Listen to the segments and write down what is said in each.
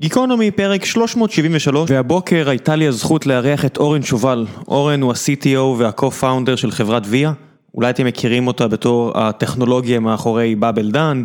גיקונומי, פרק 373, והבוקר הייתה לי הזכות לארח את אורן שובל. אורן הוא ה-CTO וה-co-founder של חברת ויה. אולי אתם מכירים אותה בתור הטכנולוגיה מאחורי באבל דן.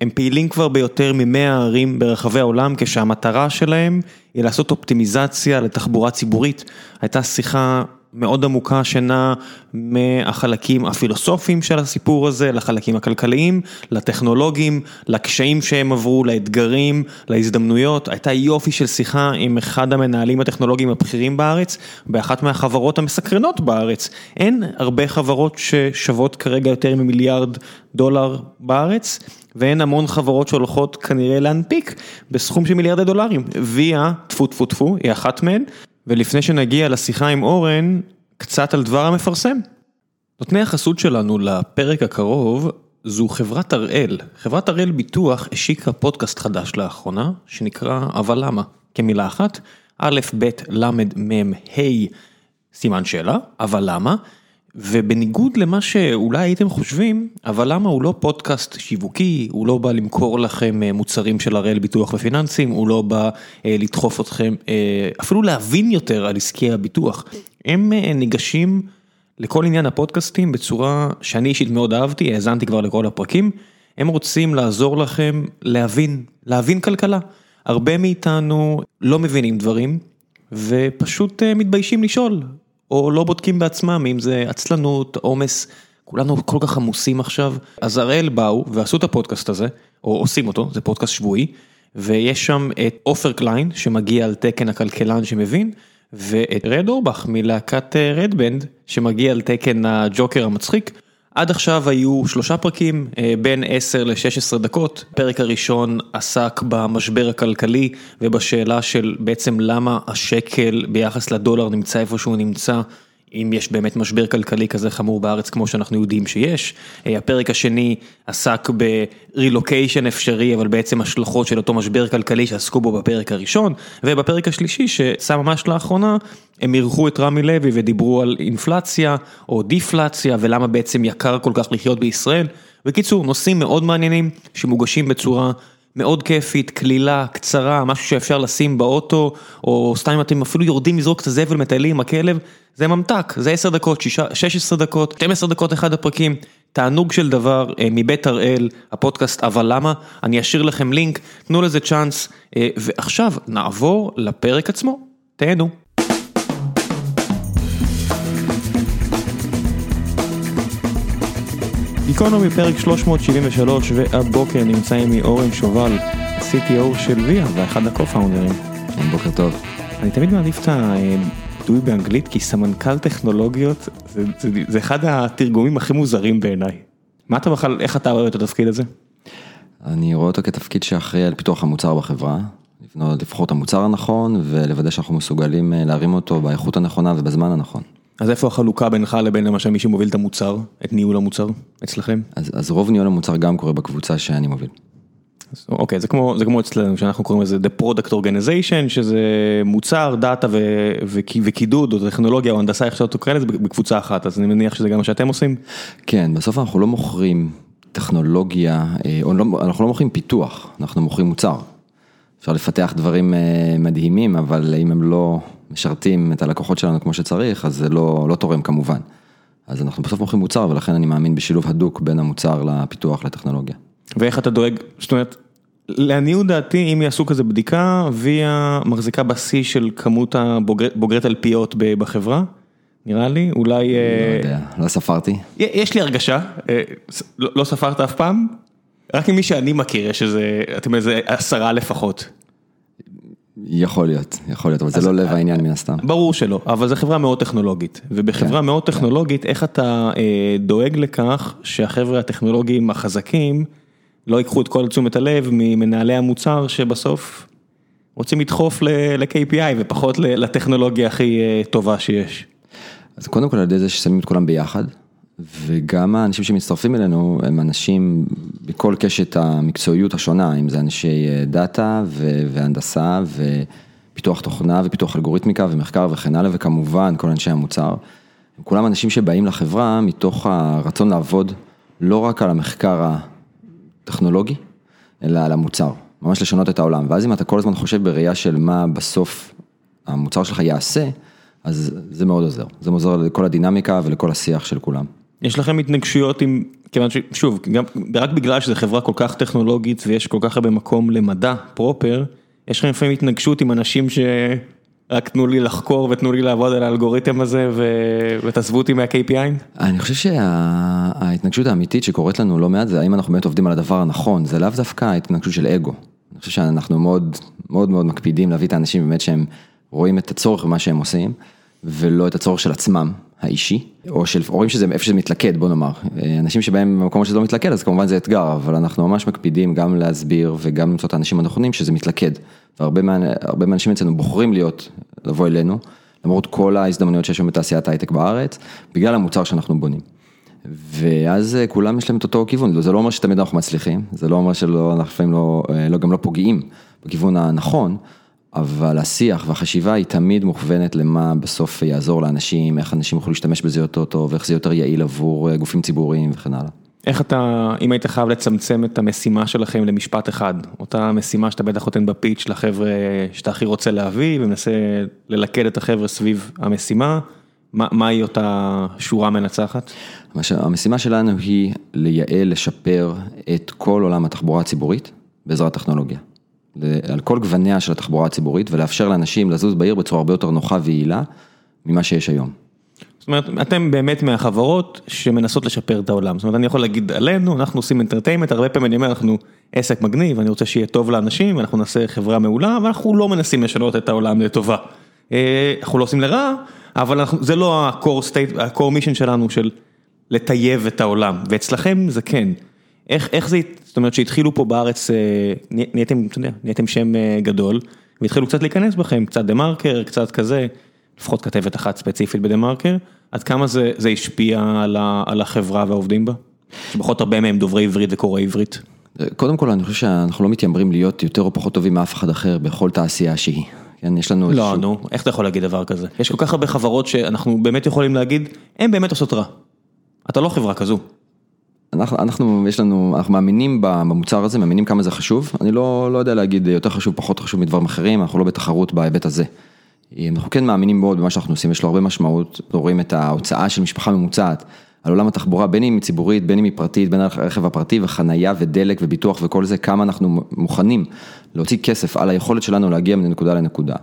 הם פעילים כבר ביותר מ-100 ערים ברחבי העולם, כשהמטרה שלהם היא לעשות אופטימיזציה לתחבורה ציבורית. הייתה שיחה מאוד עמוקה שנעה מהחלקים הפילוסופיים של הסיפור הזה, לחלקים הכלכליים, לטכנולוגיים, לקשיים שהם עברו, לאתגרים, להזדמנויות. הייתה יופי של שיחה עם אחד המנהלים הטכנולוגיים הבכירים בארץ, באחת מהחברות המסקרנות בארץ. אין הרבה חברות ששוות כרגע יותר ממיליארד דולר בארץ. ואין המון חברות שהולכות כנראה להנפיק בסכום של מיליארדי דולרים. ויה, טפו טפו טפו, היא אחת מהן, ולפני שנגיע לשיחה עם אורן, קצת על דבר המפרסם. נותני החסות שלנו לפרק הקרוב זו חברת הראל. חברת הראל ביטוח השיקה פודקאסט חדש לאחרונה, שנקרא אבל למה, כמילה אחת, א', ב', ל', מ', ה', סימן שאלה, אבל למה? ובניגוד למה שאולי הייתם חושבים, אבל למה הוא לא פודקאסט שיווקי, הוא לא בא למכור לכם מוצרים של הראל ביטוח ופיננסים, הוא לא בא לדחוף אתכם, אפילו להבין יותר על עסקי הביטוח. הם ניגשים לכל עניין הפודקאסטים בצורה שאני אישית מאוד אהבתי, האזנתי כבר לכל הפרקים, הם רוצים לעזור לכם להבין, להבין כלכלה. הרבה מאיתנו לא מבינים דברים ופשוט מתביישים לשאול. או לא בודקים בעצמם, אם זה עצלנות, עומס, כולנו כל כך עמוסים עכשיו. אז הראל באו ועשו את הפודקאסט הזה, או עושים אותו, זה פודקאסט שבועי, ויש שם את עופר קליין, שמגיע על תקן הכלכלן שמבין, ואת רד אורבך מלהקת רדבנד, שמגיע על תקן הג'וקר המצחיק. עד עכשיו היו שלושה פרקים בין 10 ל-16 דקות, הפרק הראשון עסק במשבר הכלכלי ובשאלה של בעצם למה השקל ביחס לדולר נמצא איפה שהוא נמצא, אם יש באמת משבר כלכלי כזה חמור בארץ כמו שאנחנו יודעים שיש. הפרק השני עסק ברילוקיישן אפשרי אבל בעצם השלכות של אותו משבר כלכלי שעסקו בו בפרק הראשון, ובפרק השלישי שיצא ממש לאחרונה הם אירחו את רמי לוי ודיברו על אינפלציה או דיפלציה ולמה בעצם יקר כל כך לחיות בישראל. בקיצור נושאים מאוד מעניינים שמוגשים בצורה מאוד כיפית, קלילה, קצרה, משהו שאפשר לשים באוטו, או סתם אם אתם אפילו יורדים לזרוק את הזבל, מטיילים עם הכלב, זה ממתק, זה 10 דקות, 16 דקות, 12 דקות אחד הפרקים, תענוג של דבר מבית הראל, הפודקאסט אבל למה, אני אשאיר לכם לינק, תנו לזה צ'אנס, ועכשיו נעבור לפרק עצמו, תהנו. גיקונומי פרק 373 והבוקר נמצא עמי אורן שובל, CTO של ויה ואחד הקו-פאונדרים. בוקר טוב. אני תמיד מעדיף את הביטוי באנגלית כי סמנכ"ל טכנולוגיות זה, זה, זה אחד התרגומים הכי מוזרים בעיניי. מה אתה בכלל, איך אתה רואה את התפקיד הזה? אני רואה אותו כתפקיד שאחראי על פיתוח המוצר בחברה, לבנות, לבחור את המוצר הנכון ולוודא שאנחנו מסוגלים להרים אותו באיכות הנכונה ובזמן הנכון. אז איפה החלוקה בינך לבין למשל מי שמוביל את המוצר, את ניהול המוצר, אצלכם? אז, אז רוב ניהול המוצר גם קורה בקבוצה שאני מוביל. אוקיי, זה כמו, זה כמו אצלנו שאנחנו קוראים לזה The Product Organization, שזה מוצר, דאטה וקידוד או טכנולוגיה או הנדסה, איך שאתה קורא לזה, בקבוצה אחת, אז אני מניח שזה גם מה שאתם עושים? כן, בסוף אנחנו לא מוכרים טכנולוגיה, או לא, אנחנו לא מוכרים פיתוח, אנחנו מוכרים מוצר. אפשר לפתח דברים מדהימים, אבל אם הם לא משרתים את הלקוחות שלנו כמו שצריך, אז זה לא, לא תורם כמובן. אז אנחנו בסוף מוכרים מוצר, ולכן אני מאמין בשילוב הדוק בין המוצר לפיתוח לטכנולוגיה. ואיך אתה דואג, זאת אומרת, לעניות דעתי, אם יעשו כזה בדיקה, ויה מחזיקה בשיא של כמות הבוגרי תלפיות בחברה, נראה לי, אולי... לא יודע, לא ספרתי. יש לי הרגשה, לא ספרת אף פעם? רק עם מי שאני מכיר, יש איזה, אתם איזה עשרה לפחות. יכול להיות, יכול להיות, אבל זה לא לב העניין מן הסתם. ברור שלא, אבל זו חברה מאוד טכנולוגית, ובחברה מאוד טכנולוגית, איך אתה דואג לכך שהחבר'ה הטכנולוגיים החזקים לא ייקחו את כל תשומת הלב ממנהלי המוצר שבסוף רוצים לדחוף ל-KPI ופחות לטכנולוגיה הכי טובה שיש. אז קודם כל על ידי זה ששמים את כולם ביחד, וגם האנשים שמצטרפים אלינו הם אנשים בכל קשת המקצועיות השונה, אם זה אנשי דאטה והנדסה ופיתוח תוכנה ופיתוח אלגוריתמיקה ומחקר וכן הלאה, וכמובן כל אנשי המוצר. כולם אנשים שבאים לחברה מתוך הרצון לעבוד לא רק על המחקר הטכנולוגי, אלא על המוצר. ממש לשנות את העולם, ואז אם אתה כל הזמן חושב בראייה של מה בסוף המוצר שלך יעשה, אז זה מאוד עוזר, זה עוזר לכל הדינמיקה ולכל השיח של כולם. יש לכם התנגשויות עם, כיוון ששוב, גם, רק בגלל שזו חברה כל כך טכנולוגית ויש כל כך הרבה מקום למדע פרופר, יש לכם לפעמים התנגשות עם אנשים שרק תנו לי לחקור ותנו לי לעבוד על האלגוריתם הזה ו... ותעזבו אותי מה-KPI? אני חושב שההתנגשות שה... האמיתית שקורית לנו לא מעט זה האם אנחנו באמת עובדים על הדבר הנכון, זה לאו דווקא ההתנגשות של אגו. אני חושב שאנחנו מאוד מאוד מאוד מקפידים להביא את האנשים באמת שהם רואים את הצורך במה שהם עושים, ולא את הצורך של עצמם. האישי, או של, רואים שזה איפה שזה מתלכד בוא נאמר, אנשים שבאים במקומות שזה לא מתלכד אז כמובן זה אתגר, אבל אנחנו ממש מקפידים גם להסביר וגם למצוא את האנשים הנכונים שזה מתלכד, והרבה מהאנשים אצלנו בוחרים להיות, לבוא אלינו, למרות כל ההזדמנויות שיש שם בתעשיית ההייטק בארץ, בגלל המוצר שאנחנו בונים. ואז כולם יש להם את אותו כיוון, זה לא אומר שתמיד אנחנו מצליחים, זה לא אומר שלא, אנחנו לפעמים לא, לא, גם לא פוגעים בכיוון הנכון. אבל השיח והחשיבה היא תמיד מוכוונת למה בסוף יעזור לאנשים, איך אנשים יוכלו להשתמש בזה יותר טוב, איך זה יותר יעיל עבור אה, גופים ציבוריים וכן הלאה. איך אתה, אם היית חייב לצמצם את המשימה שלכם למשפט אחד, אותה משימה שאתה בטח נותן בפיץ' לחבר'ה שאתה הכי רוצה להביא ומנסה ללכד את החבר'ה סביב המשימה, מה, מהי אותה שורה מנצחת? המשימה שלנו היא לייעל, לשפר את כל עולם התחבורה הציבורית בעזרת טכנולוגיה. על כל גווניה של התחבורה הציבורית ולאפשר לאנשים לזוז בעיר בצורה הרבה יותר נוחה ויעילה ממה שיש היום. זאת אומרת, אתם באמת מהחברות שמנסות לשפר את העולם, זאת אומרת, אני יכול להגיד עלינו, אנחנו עושים אינטרטיימנט, הרבה פעמים אני אומר, אנחנו עסק מגניב, אני רוצה שיהיה טוב לאנשים, ואנחנו נעשה חברה מעולה, אבל אנחנו לא מנסים לשנות את העולם לטובה. אה, אנחנו לא עושים לרע, אבל אנחנו, זה לא ה-core mission שלנו של לטייב את העולם, ואצלכם זה כן. איך, איך זה, זאת אומרת שהתחילו פה בארץ, אה, נהייתם, אתה יודע, נהייתם שם אה, גדול, והתחילו קצת להיכנס בכם, קצת דה מרקר, קצת כזה, לפחות כתבת אחת ספציפית בדה מרקר, עד כמה זה, זה השפיע על, ה, על החברה והעובדים בה? שבכל הרבה מהם דוברי עברית וקוראי עברית. קודם כל אני חושב שאנחנו לא מתיימרים להיות יותר או פחות טובים מאף אחד אחר בכל תעשייה שהיא. כן, יש לנו... לא, נו, איך אתה יכול להגיד דבר כזה? יש כל כך הרבה חברות שאנחנו באמת יכולים להגיד, הן באמת עושות רע. אתה לא חברה כזו. אנחנו, אנחנו, יש לנו, אנחנו מאמינים במוצר הזה, מאמינים כמה זה חשוב, אני לא, לא יודע להגיד יותר חשוב, פחות חשוב מדברים אחרים, אנחנו לא בתחרות בהיבט הזה. אנחנו כן מאמינים מאוד במה שאנחנו עושים, יש לו הרבה משמעות, רואים את ההוצאה של משפחה ממוצעת על עולם התחבורה, בין אם היא ציבורית, בין אם היא פרטית, בין הרכב הפרטי וחנייה ודלק וביטוח וכל זה, כמה אנחנו מוכנים להוציא כסף על היכולת שלנו להגיע מנקודה לנקודה.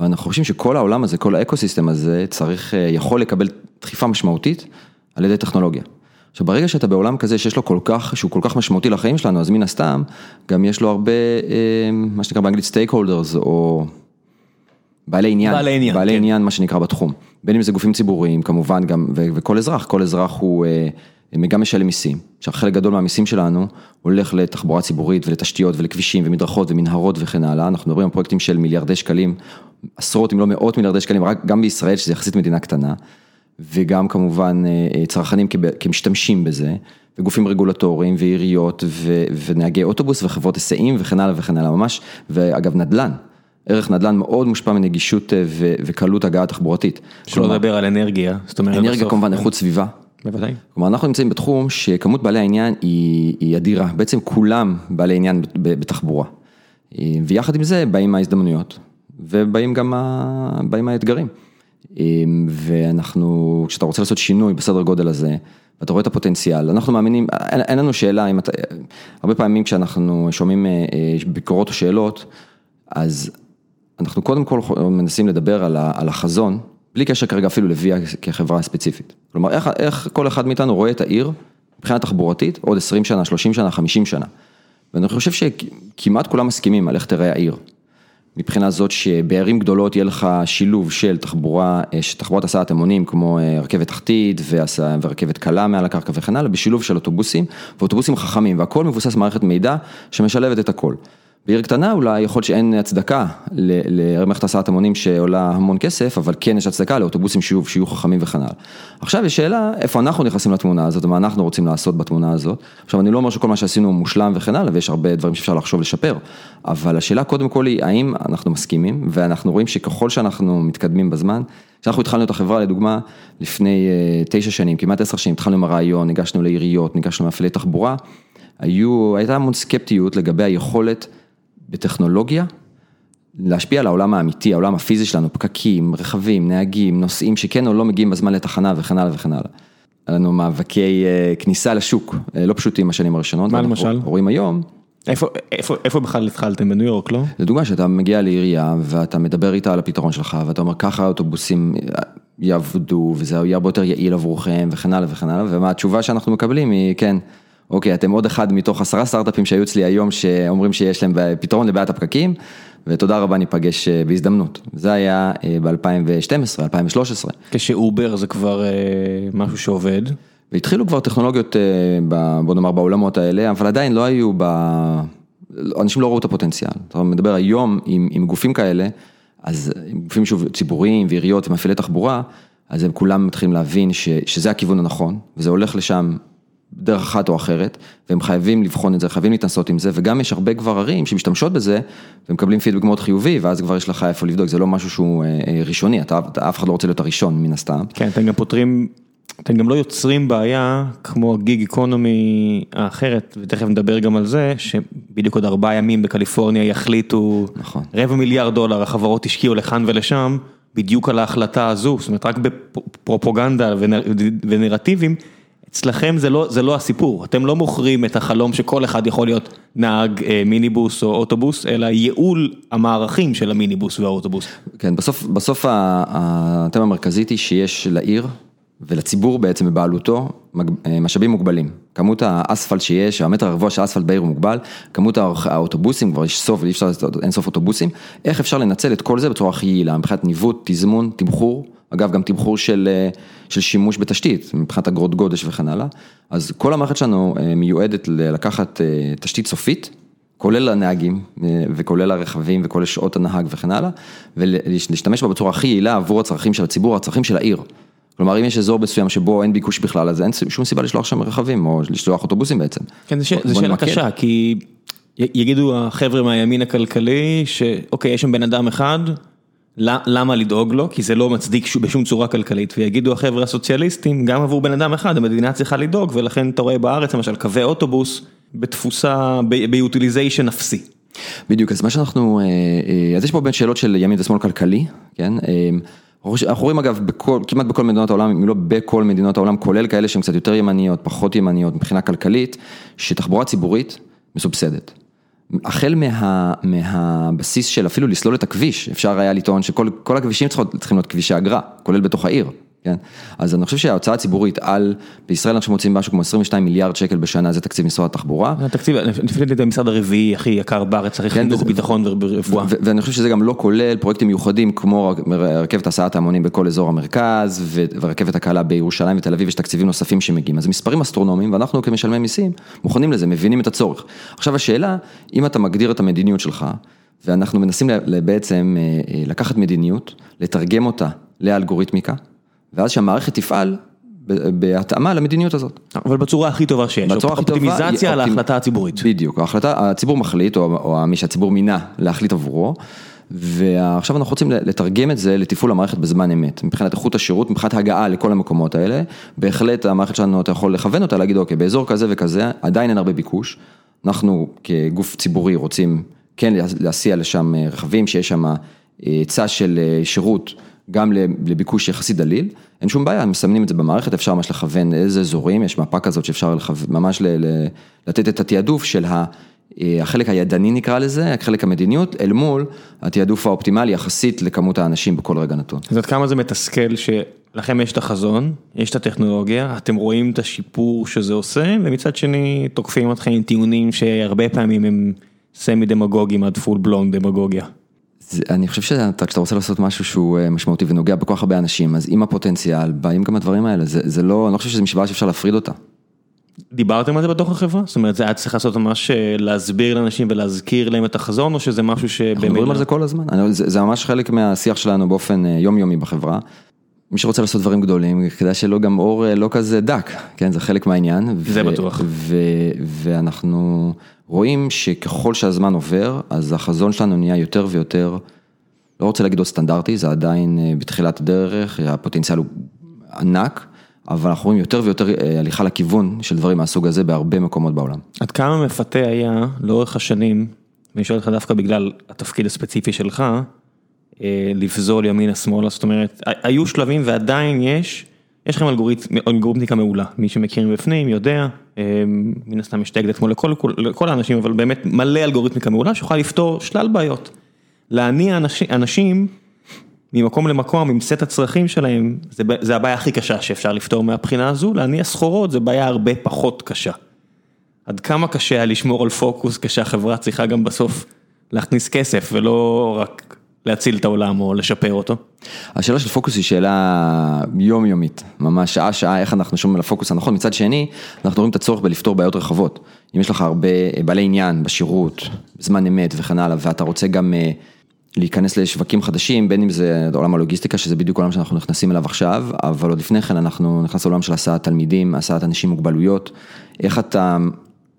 ואנחנו חושבים שכל העולם הזה, כל האקוסיסטם הזה, צריך, יכול לקבל דחיפה משמעותית על ידי טכנולוגיה. עכשיו ברגע שאתה בעולם כזה שיש לו כל כך, שהוא כל כך משמעותי לחיים שלנו, אז מן הסתם, גם יש לו הרבה, אה, מה שנקרא באנגלית stakeholders, או בעלי עניין, בעלי עניין, בעלי כן. עניין מה שנקרא בתחום, בין אם זה גופים ציבוריים כמובן גם, ו- וכל אזרח, כל אזרח הוא אה, גם משלם מיסים, עכשיו חלק גדול מהמיסים שלנו הולך לתחבורה ציבורית ולתשתיות ולכבישים ומדרכות ומנהרות וכן הלאה, אנחנו מדברים על פרויקטים של מיליארדי שקלים, עשרות אם לא מאות מיליארדי שקלים, רק גם בישראל שזה יחסית מדינה קטנה. וגם כמובן אה, אה, צרכנים כמשתמשים בזה, וגופים רגולטוריים ועיריות ונהגי אוטובוס וחברות היסעים וכן הלאה וכן הלאה ממש, ואגב נדל"ן, ערך נדל"ן מאוד מושפע מנגישות אה, וקלות הגעה תחבורתית. שלא לדבר על אנרגיה, זאת אומרת אנרגיה בסוף, כמובן איכות סביבה. בוודאי. כלומר אנחנו נמצאים בתחום שכמות בעלי העניין היא, היא אדירה, בעצם כולם בעלי עניין בתחבורה. ויחד עם זה באים ההזדמנויות, ובאים גם באים האתגרים. אמ, ואנחנו, כשאתה רוצה לעשות שינוי בסדר גודל הזה, ואתה רואה את הפוטנציאל, אנחנו מאמינים, אין, אין לנו שאלה אם אתה, הרבה פעמים כשאנחנו שומעים אה, אה, ביקורות או שאלות, אז אנחנו קודם כל מנסים לדבר על, על החזון, בלי קשר כרגע אפילו לוויה כחברה ספציפית. כלומר, איך, איך כל אחד מאיתנו רואה את העיר מבחינה תחבורתית עוד 20 שנה, 30 שנה, 50 שנה. ואני חושב שכמעט כולם מסכימים על איך תראה העיר. מבחינה זאת שבערים גדולות יהיה לך שילוב של תחבורה, אה, תחבורת הסעת המונים כמו אה, רכבת תחתית ורכבת קלה מעל הקרקע וכן הלאה, בשילוב של אוטובוסים ואוטובוסים חכמים והכל מבוסס מערכת מידע שמשלבת את הכל. בעיר קטנה אולי יכול להיות שאין הצדקה למערכת הסעת המונים שעולה המון כסף, אבל כן יש הצדקה לאוטובוסים שוב שיהיו חכמים וכן הלאה. עכשיו יש שאלה איפה אנחנו נכנסים לתמונה הזאת ומה אנחנו רוצים לעשות בתמונה הזאת. עכשיו אני לא אומר שכל מה שעשינו מושלם וכן הלאה ויש הרבה דברים שאפשר לחשוב לשפר, אבל השאלה קודם כל היא האם אנחנו מסכימים ואנחנו רואים שככל שאנחנו מתקדמים בזמן, כשאנחנו התחלנו את החברה לדוגמה לפני אה, תשע שנים, כמעט עשר שנים, התחלנו עם הרעיון, ניגשנו לעיריות, ניגשנו למפעילי תחבורה, היו, הייתה המון סקפטיות לגבי היכולת בטכנולוגיה, להשפיע על העולם האמיתי, העולם הפיזי שלנו, פקקים, רכבים, נהגים, נוסעים שכן או לא מגיעים בזמן לתחנה וכן הלאה וכן הלאה. היה לנו מאבקי כניסה לשוק, לא פשוטים בשנים הראשונות. מה למשל? רואים היום. איפה, איפה, איפה בכלל התחלתם? בניו יורק, לא? לדוגמה, שאתה מגיע לעירייה ואתה מדבר איתה על הפתרון שלך ואתה אומר ככה האוטובוסים יעבדו וזה יהיה הרבה יותר יעיל עבורכם וכן הלאה וכן הלאה, ומה התשובה שאנחנו מקבלים היא כן, אוקיי, אתם עוד אחד מתוך עשרה סטארט-אפים שהיו אצלי היום שאומרים שיש להם פתרון לבעיית הפקקים, ותודה רבה ניפגש בהזדמנות. זה היה ב-2012, 2013. כשאובר זה כבר משהו שעובד. והתחילו כבר טכנולוגיות, בוא נאמר בעולמות האלה, אבל עדיין לא היו, ב... אנשים לא ראו את הפוטנציאל. אתה מדבר היום עם, עם גופים כאלה, אז עם גופים ציבוריים ועיריות ומפעילי תחבורה, אז הם כולם מתחילים להבין ש, שזה הכיוון הנכון, וזה הולך לשם דרך אחת או אחרת, והם חייבים לבחון את זה, חייבים להתנסות עם זה, וגם יש הרבה כבר ערים שמשתמשות בזה, ומקבלים פידבק מאוד חיובי, ואז כבר יש לך איפה לבדוק, זה לא משהו שהוא ראשוני, אתה, אף אחד לא רוצה להיות הראשון מן הסתם. כן, אתם גם פותרים, אתם גם לא יוצרים בעיה, כמו הגיג איקונומי האחרת, ותכף נדבר גם על זה, שבדיוק עוד ארבעה ימים בקליפורניה יחליטו, נכון. רבע מיליארד דולר, החברות השקיעו לכאן ולשם, בדיוק על ההחלטה הזו, זאת אומרת רק בפרופוגנדה ונרטיבים, אצלכם זה לא, זה לא הסיפור, אתם לא מוכרים את החלום שכל אחד יכול להיות נהג מיניבוס או אוטובוס, אלא ייעול המערכים של המיניבוס והאוטובוס. כן, בסוף, בסוף התמה המרכזית היא שיש לעיר ולציבור בעצם בבעלותו משאבים מוגבלים. כמות האספלט שיש, המטר הרבוע של האספלט בעיר הוא מוגבל, כמות האוטובוסים, כבר יש סוף, אי אפשר לעשות אין סוף אוטובוסים, איך אפשר לנצל את כל זה בצורה הכי יעילה, מבחינת ניווט, תזמון, תמחור. אגב, גם תמחור של של שימוש בתשתית, מבחינת אגרות גודש וכן הלאה, אז כל המערכת שלנו מיועדת לקחת תשתית סופית, כולל הנהגים וכולל הרכבים וכולל שעות הנהג וכן הלאה, ולהשתמש בה בצורה הכי יעילה עבור הצרכים של הציבור, הצרכים של העיר. כלומר, אם יש אזור מסוים שבו אין ביקוש בכלל, אז אין שום סיבה לשלוח שם רכבים, או לשלוח אוטובוסים בעצם. כן, זו שאלה קשה, כי יגידו החבר'ה מהימין הכלכלי, שאוקיי, יש שם בן אדם אחד, למה לדאוג לו? כי זה לא מצדיק בשום צורה כלכלית, ויגידו החבר'ה הסוציאליסטים, גם עבור בן אדם אחד, המדינה צריכה לדאוג, ולכן אתה רואה בארץ למשל קווי אוטובוס בתפוסה, ביוטיליזיישן אפסי. בדיוק, אז מה שאנחנו, אז יש פה בין שאלות של ימין ושמאל כלכלי, כן? אנחנו רואים אגב בכל, כמעט בכל מדינות העולם, אם לא בכל מדינות העולם, כולל כאלה שהן קצת יותר ימניות, פחות ימניות מבחינה כלכלית, שתחבורה ציבורית מסובסדת. החל מה, מהבסיס של אפילו לסלול את הכביש, אפשר היה לטעון שכל הכבישים צריכים להיות כבישי אגרה, כולל בתוך העיר. כן, אז אני חושב שההוצאה הציבורית על, בישראל אנחנו מוצאים משהו כמו 22 מיליארד שקל בשנה, זה תקציב משרד התחבורה. התקציב, לפי דעתי המשרד הרביעי הכי יקר בארץ, צריך חינוך, ביטחון ורפואה. ואני חושב שזה גם לא כולל פרויקטים מיוחדים כמו רכבת הסעת ההמונים בכל אזור המרכז, ורכבת הקלה בירושלים ותל אביב, יש תקציבים נוספים שמגיעים, אז מספרים אסטרונומיים, ואנחנו כמשלמי מיסים מוכנים לזה, מבינים את הצורך. עכשיו השאלה, אם אתה מגדיר את המדיניות שלך, ואנחנו מנסים בעצם לקחת מדיניות, לתרגם אותה לאלגוריתמיקה. ואז שהמערכת תפעל בהתאמה למדיניות הזאת. אבל בצורה הכי טובה שיש, בצורה הכי טובה, אופטימיזציה על ההחלטה הציבורית. בדיוק, ההחלטה, הציבור מחליט, או מי שהציבור מינה להחליט עבורו, ועכשיו אנחנו רוצים לתרגם את זה לתפעול המערכת בזמן אמת, מבחינת איכות השירות, מבחינת הגעה לכל המקומות האלה, בהחלט המערכת שלנו, אתה יכול לכוון אותה, להגיד אוקיי, באזור כזה וכזה, עדיין אין הרבה ביקוש, אנחנו כגוף ציבורי רוצים כן להסיע לשם רכבים, שיש שם היצע של שירות. גם לביקוש יחסית דליל, אין שום בעיה, מסמנים את זה במערכת, אפשר ממש לכוון איזה אזורים, יש מפה כזאת שאפשר ממש לתת את התעדוף של החלק הידני נקרא לזה, חלק המדיניות, אל מול התעדוף האופטימלי יחסית לכמות האנשים בכל רגע נתון. אז עד כמה זה מתסכל שלכם יש את החזון, יש את הטכנולוגיה, אתם רואים את השיפור שזה עושה, ומצד שני תוקפים אתכם עם טיעונים שהרבה פעמים הם סמי דמגוגים עד פול בלונד דמגוגיה. אני חושב שאתה רוצה לעשות משהו שהוא משמעותי ונוגע בכל כך הרבה אנשים, אז עם הפוטנציאל, באים גם הדברים האלה, זה לא, אני לא חושב שזו משוואה שאפשר להפריד אותה. דיברתם על זה בתוך החברה? זאת אומרת, זה היה צריך לעשות ממש להסביר לאנשים ולהזכיר להם את החזון, או שזה משהו שבאמת... אנחנו מדברים על זה כל הזמן, זה ממש חלק מהשיח שלנו באופן יומיומי בחברה. מי שרוצה לעשות דברים גדולים, כדאי שלא גם אור לא כזה דק, כן, זה חלק מהעניין. זה בטוח. ואנחנו רואים שככל שהזמן עובר, אז החזון שלנו נהיה יותר ויותר, לא רוצה להגיד עוד סטנדרטי, זה עדיין בתחילת הדרך, הפוטנציאל הוא ענק, אבל אנחנו רואים יותר ויותר הליכה לכיוון של דברים מהסוג הזה בהרבה מקומות בעולם. עד כמה מפתה היה לאורך השנים, ואני שואל אותך דווקא בגלל התפקיד הספציפי שלך, אה, לפזול ימינה שמאלה, זאת אומרת, היו שלבים ועדיין יש, יש לכם אלגוריתמיקה מעולה, מי שמכיר מבפנים יודע, אה, מן הסתם יש טקדט כמו לכל, לכל האנשים, אבל באמת מלא אלגוריתמיקה מעולה שיכולה לפתור שלל בעיות. להניע אנשים, אנשים ממקום למקום עם סט הצרכים שלהם, זה, זה הבעיה הכי קשה שאפשר לפתור מהבחינה הזו, להניע סחורות זה בעיה הרבה פחות קשה. עד כמה קשה היה לשמור על פוקוס כשהחברה צריכה גם בסוף להכניס כסף ולא רק להציל את העולם או לשפר אותו? השאלה של פוקוס היא שאלה יומיומית, ממש שעה שעה איך אנחנו שומעים על הפוקוס הנכון, מצד שני אנחנו רואים את הצורך בלפתור בעיות רחבות. אם יש לך הרבה בעלי עניין בשירות, בזמן אמת וכן הלאה, ואתה רוצה גם אה, להיכנס לשווקים חדשים, בין אם זה עולם הלוגיסטיקה, שזה בדיוק עולם שאנחנו נכנסים אליו עכשיו, אבל עוד לפני כן אנחנו נכנס לעולם של הסעת תלמידים, הסעת אנשים עם מוגבלויות, איך אתה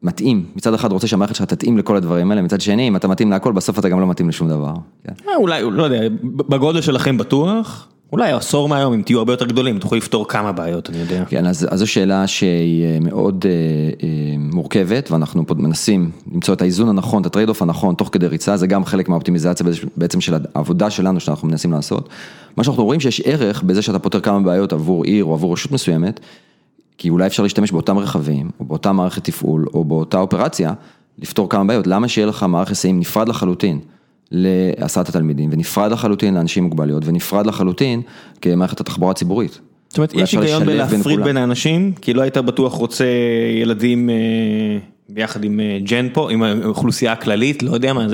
מתאים, מצד אחד רוצה שהמערכת שלך תתאים לכל הדברים האלה, מצד שני אם אתה מתאים להכל בסוף אתה גם לא מתאים לשום דבר. כן. אה, אולי, לא יודע, בגודל שלכם בטוח, אולי עשור מהיום אם תהיו הרבה יותר גדולים תוכלו לפתור כמה בעיות אני יודע. כן אז זו שאלה שהיא אה, מאוד אה, מורכבת ואנחנו פה מנסים למצוא את האיזון הנכון, את ה trade-off הנכון תוך כדי ריצה, זה גם חלק מהאופטימיזציה בעצם של העבודה שלנו שאנחנו מנסים לעשות. מה שאנחנו רואים שיש ערך בזה שאתה פותר כמה בעיות עבור עיר או עבור רשות מסוימת. כי אולי אפשר להשתמש באותם רכבים, או באותה מערכת תפעול, או באותה אופרציה, לפתור כמה בעיות. למה שיהיה לך מערכת היסעים נפרד לחלוטין להסעת התלמידים, ונפרד לחלוטין לאנשים עם מוגבלויות, ונפרד לחלוטין כמערכת התחבורה הציבורית. זאת אומרת, יש היגיון בלהפריד בין האנשים, כי לא היית בטוח רוצה ילדים אה, ביחד עם אה, ג'ן פה, עם האוכלוסייה הכללית, לא יודע מה,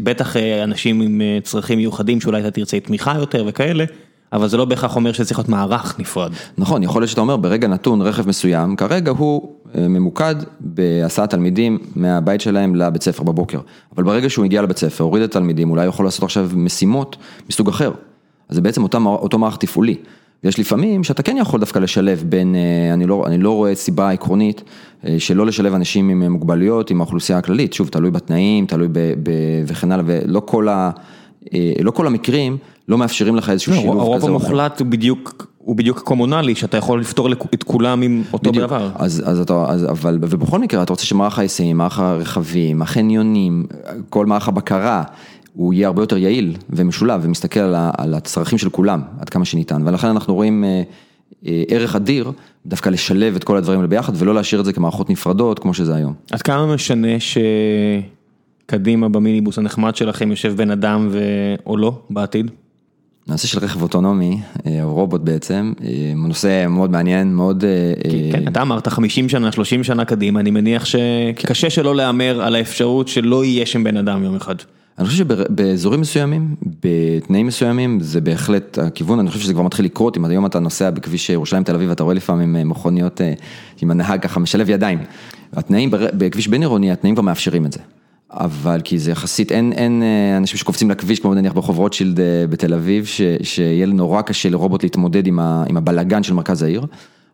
בטח אה, אנשים עם צרכים מיוחדים שאולי אתה תרצה תמיכה יותר וכאלה. אבל זה לא בהכרח אומר שצריך להיות מערך נפרד. נכון, יכול להיות שאתה אומר ברגע נתון רכב מסוים, כרגע הוא אה, ממוקד בהסעת תלמידים מהבית שלהם לבית ספר בבוקר. אבל ברגע שהוא הגיע לבית ספר, הוריד את התלמידים, אולי יכול לעשות עכשיו משימות מסוג אחר. אז זה בעצם אותו, אותו מערך תפעולי. יש לפעמים שאתה כן יכול דווקא לשלב בין, אה, אני לא, אני לא רואה סיבה עקרונית אה, שלא לשלב אנשים עם מוגבלויות עם האוכלוסייה הכללית, שוב, תלוי בתנאים, תלוי ב, ב, וכן הלאה, ולא כל ה... לא כל המקרים לא מאפשרים לך איזשהו לא, שילוב כזה. הרוב המוחלט הוא בדיוק, הוא בדיוק קומונלי, שאתה יכול לפתור את כולם עם אותו בדיוק. דבר. אז, אז אתה, אז, אבל, ובכל מקרה אתה רוצה שמערך ההיסעים, מערך הרכבים, החניונים, כל מערך הבקרה, הוא יהיה הרבה יותר יעיל ומשולב ומסתכל על, על הצרכים של כולם, עד כמה שניתן, ולכן אנחנו רואים אה, אה, ערך אדיר דווקא לשלב את כל הדברים האלה ביחד ולא להשאיר את זה כמערכות נפרדות כמו שזה היום. עד כמה משנה שקדימה במיניבוס הנחמד שלכם יושב בן אדם ו... או לא בעתיד? הנושא של רכב אוטונומי, אה, או רובוט בעצם, אה, הוא נושא מאוד מעניין, מאוד... אה, כן, אתה אמרת 50 שנה, 30 שנה קדימה, אני מניח שקשה שלא להמר על האפשרות שלא יהיה שם בן אדם יום אחד. אני חושב שבאזורים מסוימים, בתנאים מסוימים, זה בהחלט הכיוון, אני חושב שזה כבר מתחיל לקרות, אם היום אתה נוסע בכביש ירושלים תל אביב, אתה רואה לפעמים מכוניות עם הנהג ככה משלב ידיים. התנאים בכביש בין עירוני, התנאים כבר מאפשרים את זה. אבל כי זה יחסית, אין, אין אה, אנשים שקופצים לכביש, כמו נניח ברחוב רוטשילד אה, בתל אביב, ש, שיהיה נורא קשה לרובוט להתמודד עם, ה, עם הבלגן של מרכז העיר,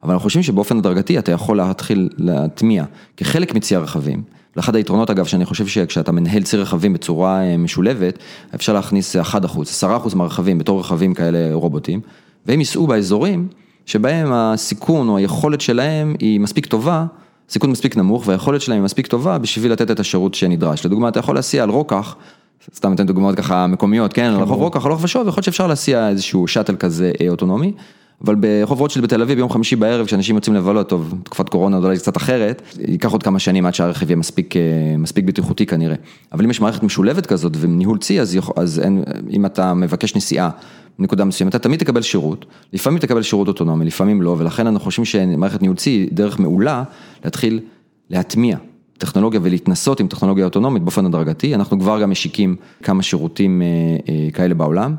אבל אנחנו חושבים שבאופן הדרגתי אתה יכול להתחיל להטמיע כחלק מצי הרכבים. לאחד היתרונות אגב, שאני חושב שכשאתה מנהל צי רכבים בצורה אה, משולבת, אפשר להכניס 1%, 10% מהרכבים בתור רכבים כאלה רובוטים, והם ייסעו באזורים שבהם הסיכון או היכולת שלהם היא מספיק טובה. סיכון מספיק נמוך והיכולת שלהם היא מספיק טובה בשביל לתת את השירות שנדרש. לדוגמה, אתה יכול להסיע על רוקח, סתם נותן דוגמאות ככה מקומיות, כן, על רחוב רוקח, הלוך ושוב, יכול להיות שאפשר להסיע איזשהו שאטל כזה אה, אוטונומי. אבל ברחוב רוטשילד בתל אביב ביום חמישי בערב כשאנשים יוצאים לבלות, טוב, תקופת קורונה אולי קצת אחרת, ייקח עוד כמה שנים עד שהרכב יהיה מספיק, אה, מספיק בטיחותי כנראה. אבל אם יש מערכת משולבת כזאת וניהול צי, אז, אז אין, אם אתה מבקש נסיעה נקודה מסוימת, אתה תמיד תקבל שירות, לפעמים תקבל שירות אוטונומי, לפעמים לא, ולכן אנחנו חושבים שמערכת ניהול צי היא דרך מעולה להתחיל להטמיע טכנולוגיה ולהתנסות עם טכנולוגיה אוטונומית באופן הדרגתי, אנחנו כבר גם משיקים כמה שירותים אה, אה, כאלה בעולם.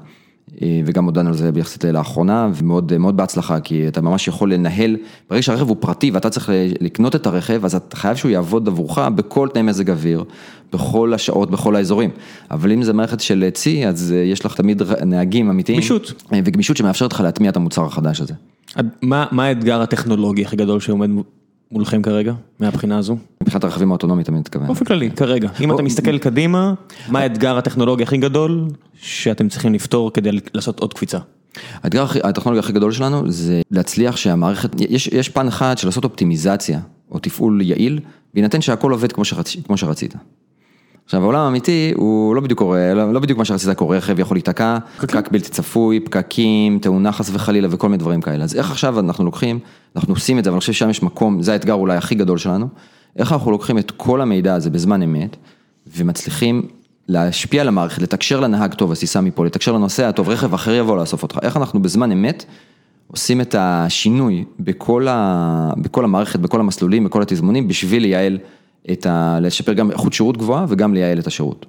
אה, וגם הודענו על זה ביחסית לאחרונה, ומאוד מאוד בהצלחה, כי אתה ממש יכול לנהל, ברגע שהרכב הוא פרטי ואתה צריך לקנות את הרכב, אז אתה חייב שהוא יעבוד עבורך בכל תנאי מזג אוויר, בכל השעות, בכל האזורים. אבל אם זה מערכת של צי, אז אה, יש לך תמיד נהגים אמיתיים. גמישות. אה, וגמישות שמאפשרת לך להטמיע את המוצר החדש הזה. מה, מה האתגר הטכנולוגי הכי גדול שעומד מולכם כרגע, מהבחינה הזו? מבחינת הרכבים האוטונומיים אתה מתכוון. באופן כללי, כרגע. אם אתה מסתכל קדימה, מה האתגר הטכנולוגי הכי גדול שאתם צריכים לפתור כדי לעשות עוד קפיצה? האתגר הטכנולוגי הכי גדול שלנו זה להצליח שהמערכת, יש, יש פן אחד של לעשות אופטימיזציה או תפעול יעיל, בהינתן שהכל עובד כמו, שרצ, כמו שרצית. עכשיו העולם האמיתי הוא לא בדיוק קורה, לא, לא בדיוק מה שרצית קורה, רכב יכול להיתקע, פקק בלתי צפוי, פקקים, תאונה חס וחלילה וכל מיני דברים כאלה. אז איך עכשיו אנחנו לוקחים, אנחנו עושים את זה, אבל אני חושב ששם יש מקום, זה האתגר אולי הכי גדול שלנו, איך אנחנו לוקחים את כל המידע הזה בזמן אמת, ומצליחים להשפיע על המערכת, לתקשר לנהג טוב, אז מפה, לתקשר לנוסע טוב, רכב אחר יבוא לאסוף אותך, איך אנחנו בזמן אמת עושים את השינוי בכל, ה, בכל המערכת, בכל המסלולים, בכל התזמונים, בשביל לייעל את ה... לשפר גם איכות שירות גבוהה וגם לייעל את השירות.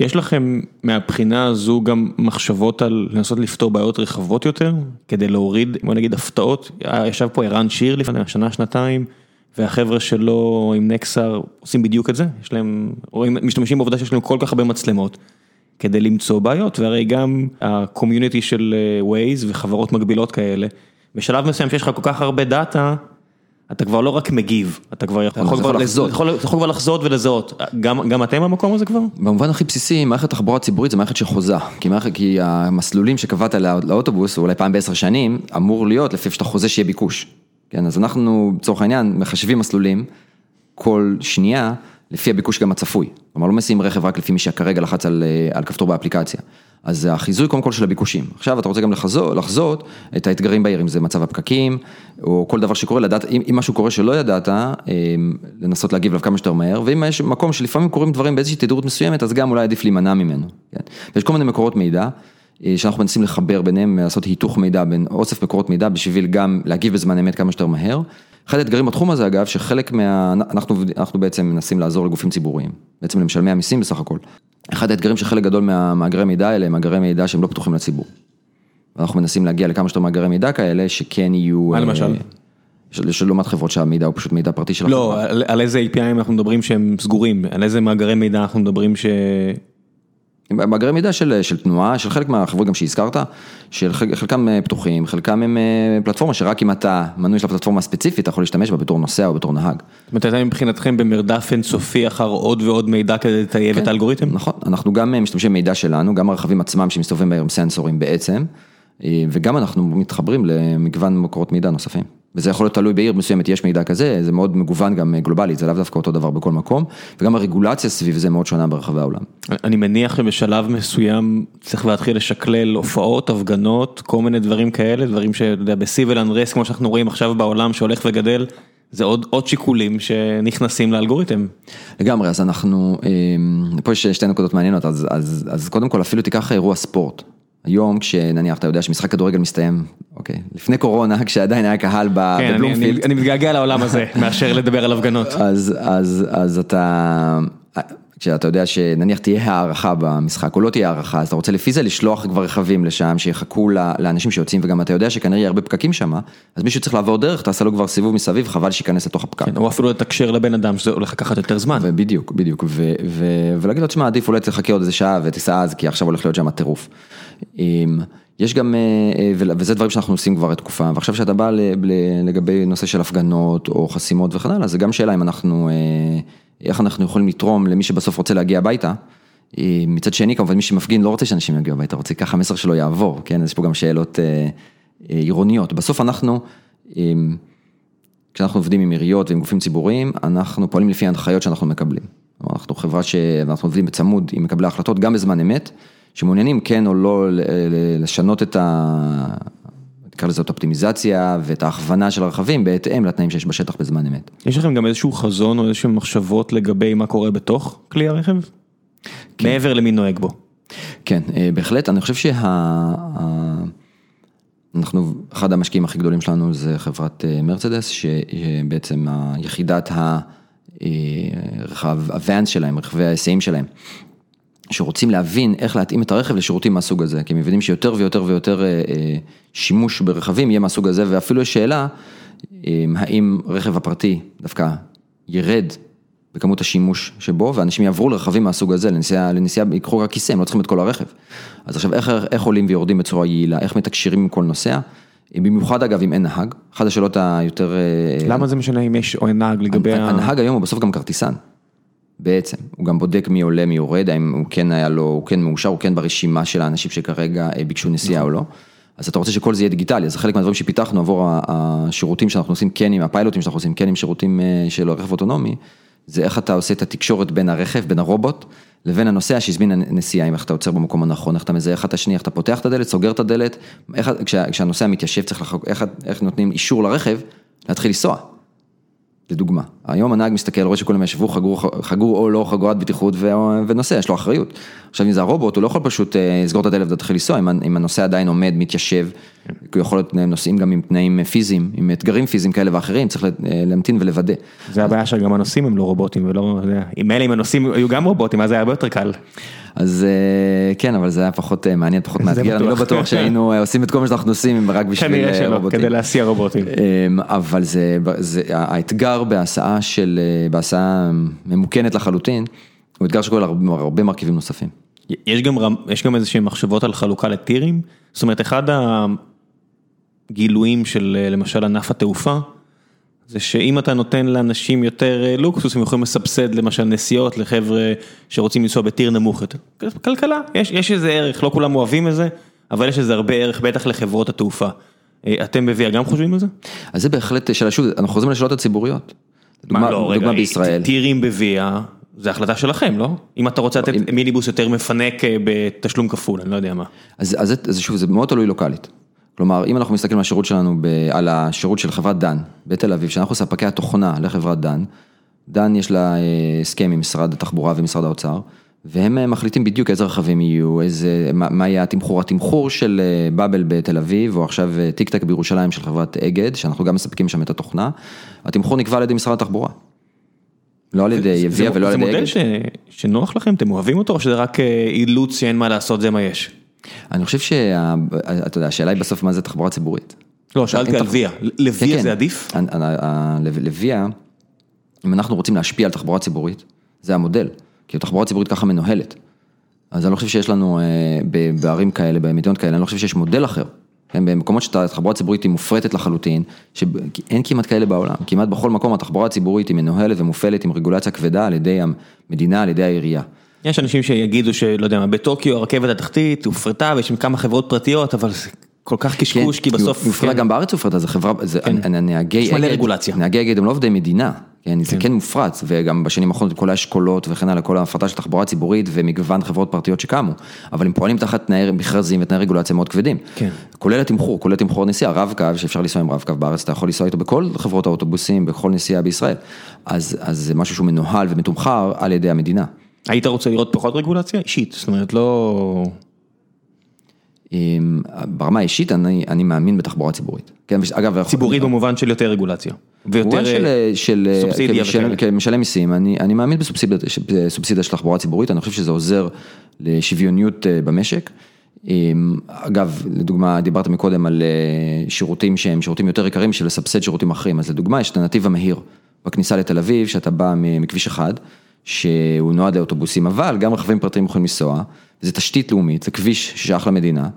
יש לכם מהבחינה הזו גם מחשבות על לנסות לפתור בעיות רחבות יותר, כדי להוריד, בוא נגיד הפתעות, ישב פה ערן שיר לפני שנה, שנתיים, והחבר'ה שלו עם נקסר עושים בדיוק את זה, יש להם, רואים, משתמשים בעובדה שיש להם כל כך הרבה מצלמות, כדי למצוא בעיות, והרי גם ה community של ווייז וחברות מקבילות כאלה, בשלב מסוים שיש לך כל כך הרבה דאטה, אתה כבר לא רק מגיב, אתה כבר יכול כבר לחזות, אתה יכול כבר לחזות ולזהות, גם אתם במקום הזה כבר? במובן הכי בסיסי, מערכת תחבורה ציבורית זה מערכת שחוזה, כי המסלולים שקבעת לאוטובוס, אולי פעם בעשר שנים, אמור להיות לפי שאתה חוזה שיהיה ביקוש. כן, אז אנחנו, לצורך העניין, מחשבים מסלולים כל שנייה לפי הביקוש גם הצפוי. כלומר, לא מסיעים רכב רק לפי מי שכרגע לחץ על, על כפתור באפליקציה. אז זה החיזוי קודם כל של הביקושים. עכשיו אתה רוצה גם לחזות, לחזות את האתגרים בעיר, אם זה מצב הפקקים, או כל דבר שקורה, לדעת, אם, אם משהו קורה שלא ידעת, לנסות להגיב אליו כמה שיותר מהר, ואם יש מקום שלפעמים קורים דברים באיזושהי תדירות מסוימת, אז גם אולי עדיף להימנע ממנו. כן? ויש כל מיני מקורות מידע. שאנחנו מנסים לחבר ביניהם, לעשות היתוך מידע בין אוסף מקורות מידע בשביל גם להגיב בזמן אמת כמה שיותר מהר. אחד האתגרים בתחום הזה אגב, שחלק מה... אנחנו, אנחנו בעצם מנסים לעזור לגופים ציבוריים, בעצם למשלמי המיסים בסך הכל. אחד האתגרים שחלק גדול מהמאגרי מידע האלה הם מאגרי מידע שהם לא פתוחים לציבור. אנחנו מנסים להגיע לכמה שיותר מאגרי מידע כאלה שכן יהיו... מה למשל? של לעומת חברות שהמידע הוא פשוט מידע פרטי של לא, החברה. לא, על, על איזה API אנחנו מדברים שהם סגורים, על איזה מאגרי מידע אנחנו מדברים ש... מאגרי מידע של של תנועה, של חלק מהחברות גם שהזכרת, של חלקם פתוחים, חלקם הם פלטפורמה שרק אם אתה מנוי של הפלטפורמה הספציפית, אתה יכול להשתמש בה בתור נוסע או בתור נהג. זאת אומרת, אתם מבחינתכם במרדף אינסופי אחר עוד ועוד מידע כדי לטייב כן, את האלגוריתם? נכון, אנחנו גם משתמשים במידע שלנו, גם הרכבים עצמם שמסתובבים בהם סנסורים בעצם, וגם אנחנו מתחברים למגוון מקורות מידע נוספים. וזה יכול להיות תלוי בעיר מסוימת, יש מידע כזה, זה מאוד מגוון גם גלובלית, זה לאו דווקא אותו דבר בכל מקום, וגם הרגולציה סביב זה מאוד שונה ברחבי העולם. אני מניח שבשלב מסוים צריך להתחיל לשקלל הופעות, הפגנות, כל מיני דברים כאלה, דברים שאתה יודע, בסיביל אנרס, כמו שאנחנו רואים עכשיו בעולם שהולך וגדל, זה עוד עוד שיקולים שנכנסים לאלגוריתם. לגמרי, אז אנחנו, פה יש שתי נקודות מעניינות, אז, אז, אז קודם כל אפילו תיקח אירוע ספורט. היום כשנניח אתה יודע שמשחק כדורגל מסתיים, אוקיי, לפני קורונה כשעדיין היה קהל בבלומפילד. כן, אני מתגעגע לעולם הזה מאשר לדבר על הפגנות. אז אתה, כשאתה יודע שנניח תהיה הערכה במשחק או לא תהיה הערכה, אז אתה רוצה לפי זה לשלוח כבר רכבים לשם שיחכו לאנשים שיוצאים וגם אתה יודע שכנראה יהיה הרבה פקקים שם, אז מישהו צריך לעבור דרך, תעשה לו כבר סיבוב מסביב, חבל שייכנס לתוך הפקק. כן, או אפילו לתקשר לבן אדם שזה הולך לקחת יותר זמן. בדיוק, בדיוק, ולהגיד לו, תשמע, עדיף אולי תחכה עוד איזה שעה ותיסע אז, כי עכשיו הולך להיות שם הטירוף. יש גם, אה, אה, וזה דברים שאנחנו עושים כבר תקופה, ועכשיו שאתה בא לגבי נושא של הפגנות או חסימות וכן הלאה, זה גם שאלה אם אנחנו, אה, איך אנחנו יכולים לתרום למי שבסוף רוצה להגיע הביתה. מצד שני, כמובן מי שמפגין לא רוצה שאנשים יגיעו הביתה, רוצה ככה המסר שלו יעבור, כן, יש פה גם שאלות עירוניות. בסוף אנחנו, כשאנחנו עובדים עם עיריות ועם גופים ציבוריים, אנחנו פועלים לפי ההנחיות שאנחנו מקבלים. אנחנו חברה שאנחנו עובדים בצמוד עם מקבלי ההחלטות גם בזמן אמת. שמעוניינים כן או לא לשנות את ה... נקרא לזה את האופטימיזציה ואת ההכוונה של הרכבים בהתאם לתנאים שיש בשטח בזמן אמת. יש לכם גם איזשהו חזון או איזשהו מחשבות לגבי מה קורה בתוך כלי הרכב? כן. מעבר למי נוהג בו. כן, אה, בהחלט, אני חושב שה... אנחנו, אחד המשקיעים הכי גדולים שלנו זה חברת אה, מרצדס, שבעצם היחידת הרכב, הוואנס שלהם, רכבי ההיסעים שלהם. שרוצים להבין איך להתאים את הרכב לשירותים מהסוג הזה, כי הם מבינים שיותר ויותר ויותר אה, אה, שימוש ברכבים יהיה מהסוג הזה, ואפילו יש שאלה, אה, האם רכב הפרטי דווקא ירד בכמות השימוש שבו, ואנשים יעברו לרכבים מהסוג הזה, לנסיעה, לנסיעה, ייקחו רק כיסא, הם לא צריכים את כל הרכב. אז עכשיו, איך, איך עולים ויורדים בצורה יעילה, איך מתקשרים עם כל נוסע, במיוחד אגב אם אין נהג, אחת השאלות היותר... למה זה משנה אם יש או אין נהג לגבי ה... הנהג היום הוא בסוף גם כרטיסן. בעצם, הוא גם בודק מי עולה, מי יורד, האם הוא כן היה לו, הוא כן מאושר, הוא כן ברשימה של האנשים שכרגע אה, ביקשו נסיעה או לא. אז אתה רוצה שכל זה יהיה דיגיטלי, אז חלק מהדברים שפיתחנו עבור השירותים שאנחנו עושים כן עם הפיילוטים שאנחנו עושים כן עם שירותים אה, של רכב אוטונומי, זה איך אתה עושה את התקשורת בין הרכב, בין הרובוט, לבין הנוסע שהזמין נסיעה, אם איך אתה עוצר במקום הנכון, איך אתה מזהה אחד את השני, איך אתה פותח את הדלת, סוגר את הדלת, איך, כשה, כשהנוסע מתיישב צריך לחוק, איך, איך נותנים אישור לרכב להתחיל לנסוע. לדוגמה, היום הנהג מסתכל, רואה שכולם ישבו, חגרו, חגרו או לא חגורת בטיחות ונוסע, יש לו אחריות. עכשיו אם זה הרובוט, הוא לא יכול פשוט אה, לסגור את הדלת ולהתחיל לנסוע, אם הנוסע עדיין עומד, מתיישב, הוא יכול להיות נוסעים גם עם תנאים פיזיים, עם אתגרים פיזיים כאלה ואחרים, צריך אה, להמתין ולוודא. זה הבעיה שגם הנוסעים הם לא רובוטים ולא, אלה אם הנוסעים היו גם רובוטים, אז היה הרבה יותר קל. אז אה, כן, אבל זה היה פחות מעניין, פחות מאתגר, אני לא בטוח שהיינו עושים את כל מה שאנחנו עושים רק בשביל רובוטים. כדי להסיע רובוטים. אבל זה, האתגר בהסעה של, בהסעה ממוכנת לחלוטין, הוא אתגר שכולל הרבה מרכיבים נוספים. יש גם, יש גם איזה שהם מחשבות על חלוקה לטירים? זאת אומרת, אחד הגילויים של למשל ענף התעופה, זה שאם אתה נותן לאנשים יותר אה, לוקסוס, הם יכולים לסבסד למשל נסיעות לחבר'ה שרוצים לנסוע בטיר נמוך יותר. כלכלה, יש, יש איזה ערך, לא כולם אוהבים את זה, אבל יש איזה הרבה ערך, בטח לחברות התעופה. אה, אתם בוויה גם חושבים על זה? אז זה בהחלט שאלה, שוב, אנחנו חוזרים לשאלות הציבוריות. דוגמה, לא, דוגמה רגע, בישראל. טירים בוויה, זה החלטה שלכם, לא? אם אתה רוצה לתת מיניבוס יותר מפנק אה, בתשלום כפול, אני לא יודע מה. אז, אז, אז שוב, זה מאוד תלוי לוקאלית. כלומר, אם אנחנו מסתכלים על השירות שלנו, ב, על השירות של חברת דן בתל אביב, שאנחנו ספקי התוכנה לחברת דן, דן יש לה אה, הסכם עם משרד התחבורה ומשרד האוצר, והם אה, מחליטים בדיוק איזה רכבים יהיו, איזה, מה, מה יהיה התמחור, התמחור של באבל בתל אביב, או עכשיו טיק טק בירושלים של חברת אגד, שאנחנו גם מספקים שם את התוכנה, התמחור נקבע על ידי משרד התחבחורה. לא על ידי יביע ולא על ידי אגד. זה מודל שנוח לכם, אתם אוהבים אותו, או שזה רק אה, אילוץ שאין מה לעשות, זה מה יש? אני חושב שאתה יודע, השאלה היא בסוף מה זה תחבורה ציבורית. לא, שאלתי על ויה, לוויה כן, כן. זה עדיף? לוויה, אם אנחנו רוצים להשפיע על תחבורה ציבורית, זה המודל, כי תחבורה ציבורית ככה מנוהלת. אז אני לא חושב שיש לנו אה, בערים כאלה, במדינות כאלה, אני לא חושב שיש מודל אחר. כן, במקומות שהתחבורה הציבורית היא מופרטת לחלוטין, שאין כמעט כאלה בעולם, כמעט בכל מקום התחבורה הציבורית היא מנוהלת ומופעלת עם רגולציה כבדה על ידי המדינה, על ידי העירייה. יש אנשים שיגידו שלא יודע מה, בטוקיו הרכבת התחתית הופרטה ויש שם כמה חברות פרטיות, אבל זה כל כך קשקוש, כן, כי בסוף... היא הופרטה כן. גם בארץ הופרטה, זה חברה, זה כן. נהגי אגד, נהגי אגד הם לא עובדי מדינה. כן, זה כן מופרץ, וגם בשנים האחרונות כל האשכולות וכן הלאה, כל ההפרטה של תחבורה ציבורית ומגוון חברות פרטיות שקמו, אבל הם פועלים תחת תנאי מכרזים ותנאי רגולציה מאוד כבדים. כן. כולל התמחור, כולל תמחור נסיעה, רב-קו, שאפשר לנסוע עם רב-קו בארץ, אתה יכול לנסוע איתו בכל חברות האוטובוסים, בכל נסיעה בישראל. אז, אז זה משהו שהוא מנוהל ומתומחר על ידי המדינה. היית רוצה לראות פחות רגולציה אישית? זאת אומרת, לא... ברמה האישית אני, אני מאמין בתחבורה ציבורית. כן, אגב, ציבורית במובן של יותר רגולציה. ויותר של, אה, של, אה, סובסידיה וכאלה. כמשלם מיסים, אני, אני מאמין בסובסידיה של תחבורה ציבורית, אני חושב שזה עוזר לשוויוניות אה, במשק. אגב, לדוגמה, דיברת מקודם על שירותים שהם שירותים יותר יקרים בשביל לסבסד שירותים אחרים, אז לדוגמה, יש את הנתיב המהיר בכניסה לתל אביב, שאתה בא מכביש אחד, שהוא נועד לאוטובוסים, אבל גם רכבים פרטיים יכולים לנסוע, זה תשתית לאומית, זה כביש ששייך למדינה.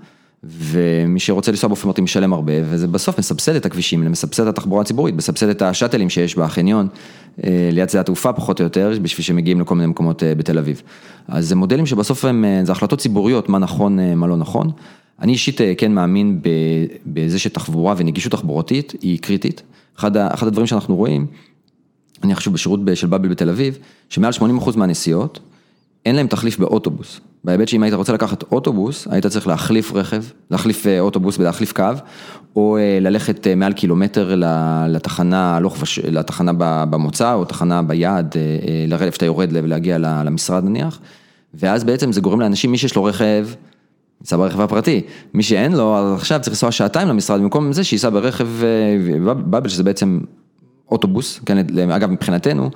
ומי שרוצה לנסוע באופן פרטי משלם הרבה, וזה בסוף מסבסד את הכבישים, מסבסד את התחבורה הציבורית, מסבסד את השאטלים שיש בחניון, אה, ליד שדה התעופה פחות או יותר, בשביל שמגיעים לכל מיני מקומות אה, בתל אביב. אז זה מודלים שבסוף הם, אה, זה החלטות ציבוריות, מה נכון, מה לא נכון. אני אישית כן מאמין בזה שתחבורה ונגישות תחבורתית היא קריטית. אחד, אחד הדברים שאנחנו רואים, אני חושב בשירות של באבל בתל אביב, שמעל 80% מהנסיעות, אין להם תחליף באוטובוס. בהיבט שאם היית רוצה לקחת אוטובוס, היית צריך להחליף רכב, להחליף אה, אוטובוס ולהחליף קו, או אה, ללכת אה, מעל קילומטר לתחנה. לתחנה במוצא, או תחנה ביעד, לרדת איפה אתה יורד ולהגיע למשרד נניח, ואז בעצם זה גורם לאנשים, מי שיש לו רכב, ייסע ברכב הפרטי, מי שאין לו, אז עכשיו צריך לנסוע שעתיים למשרד, במקום זה שייסע ברכב באבל, שזה בעצם אוטובוס, כן, אגב מבחינתנו,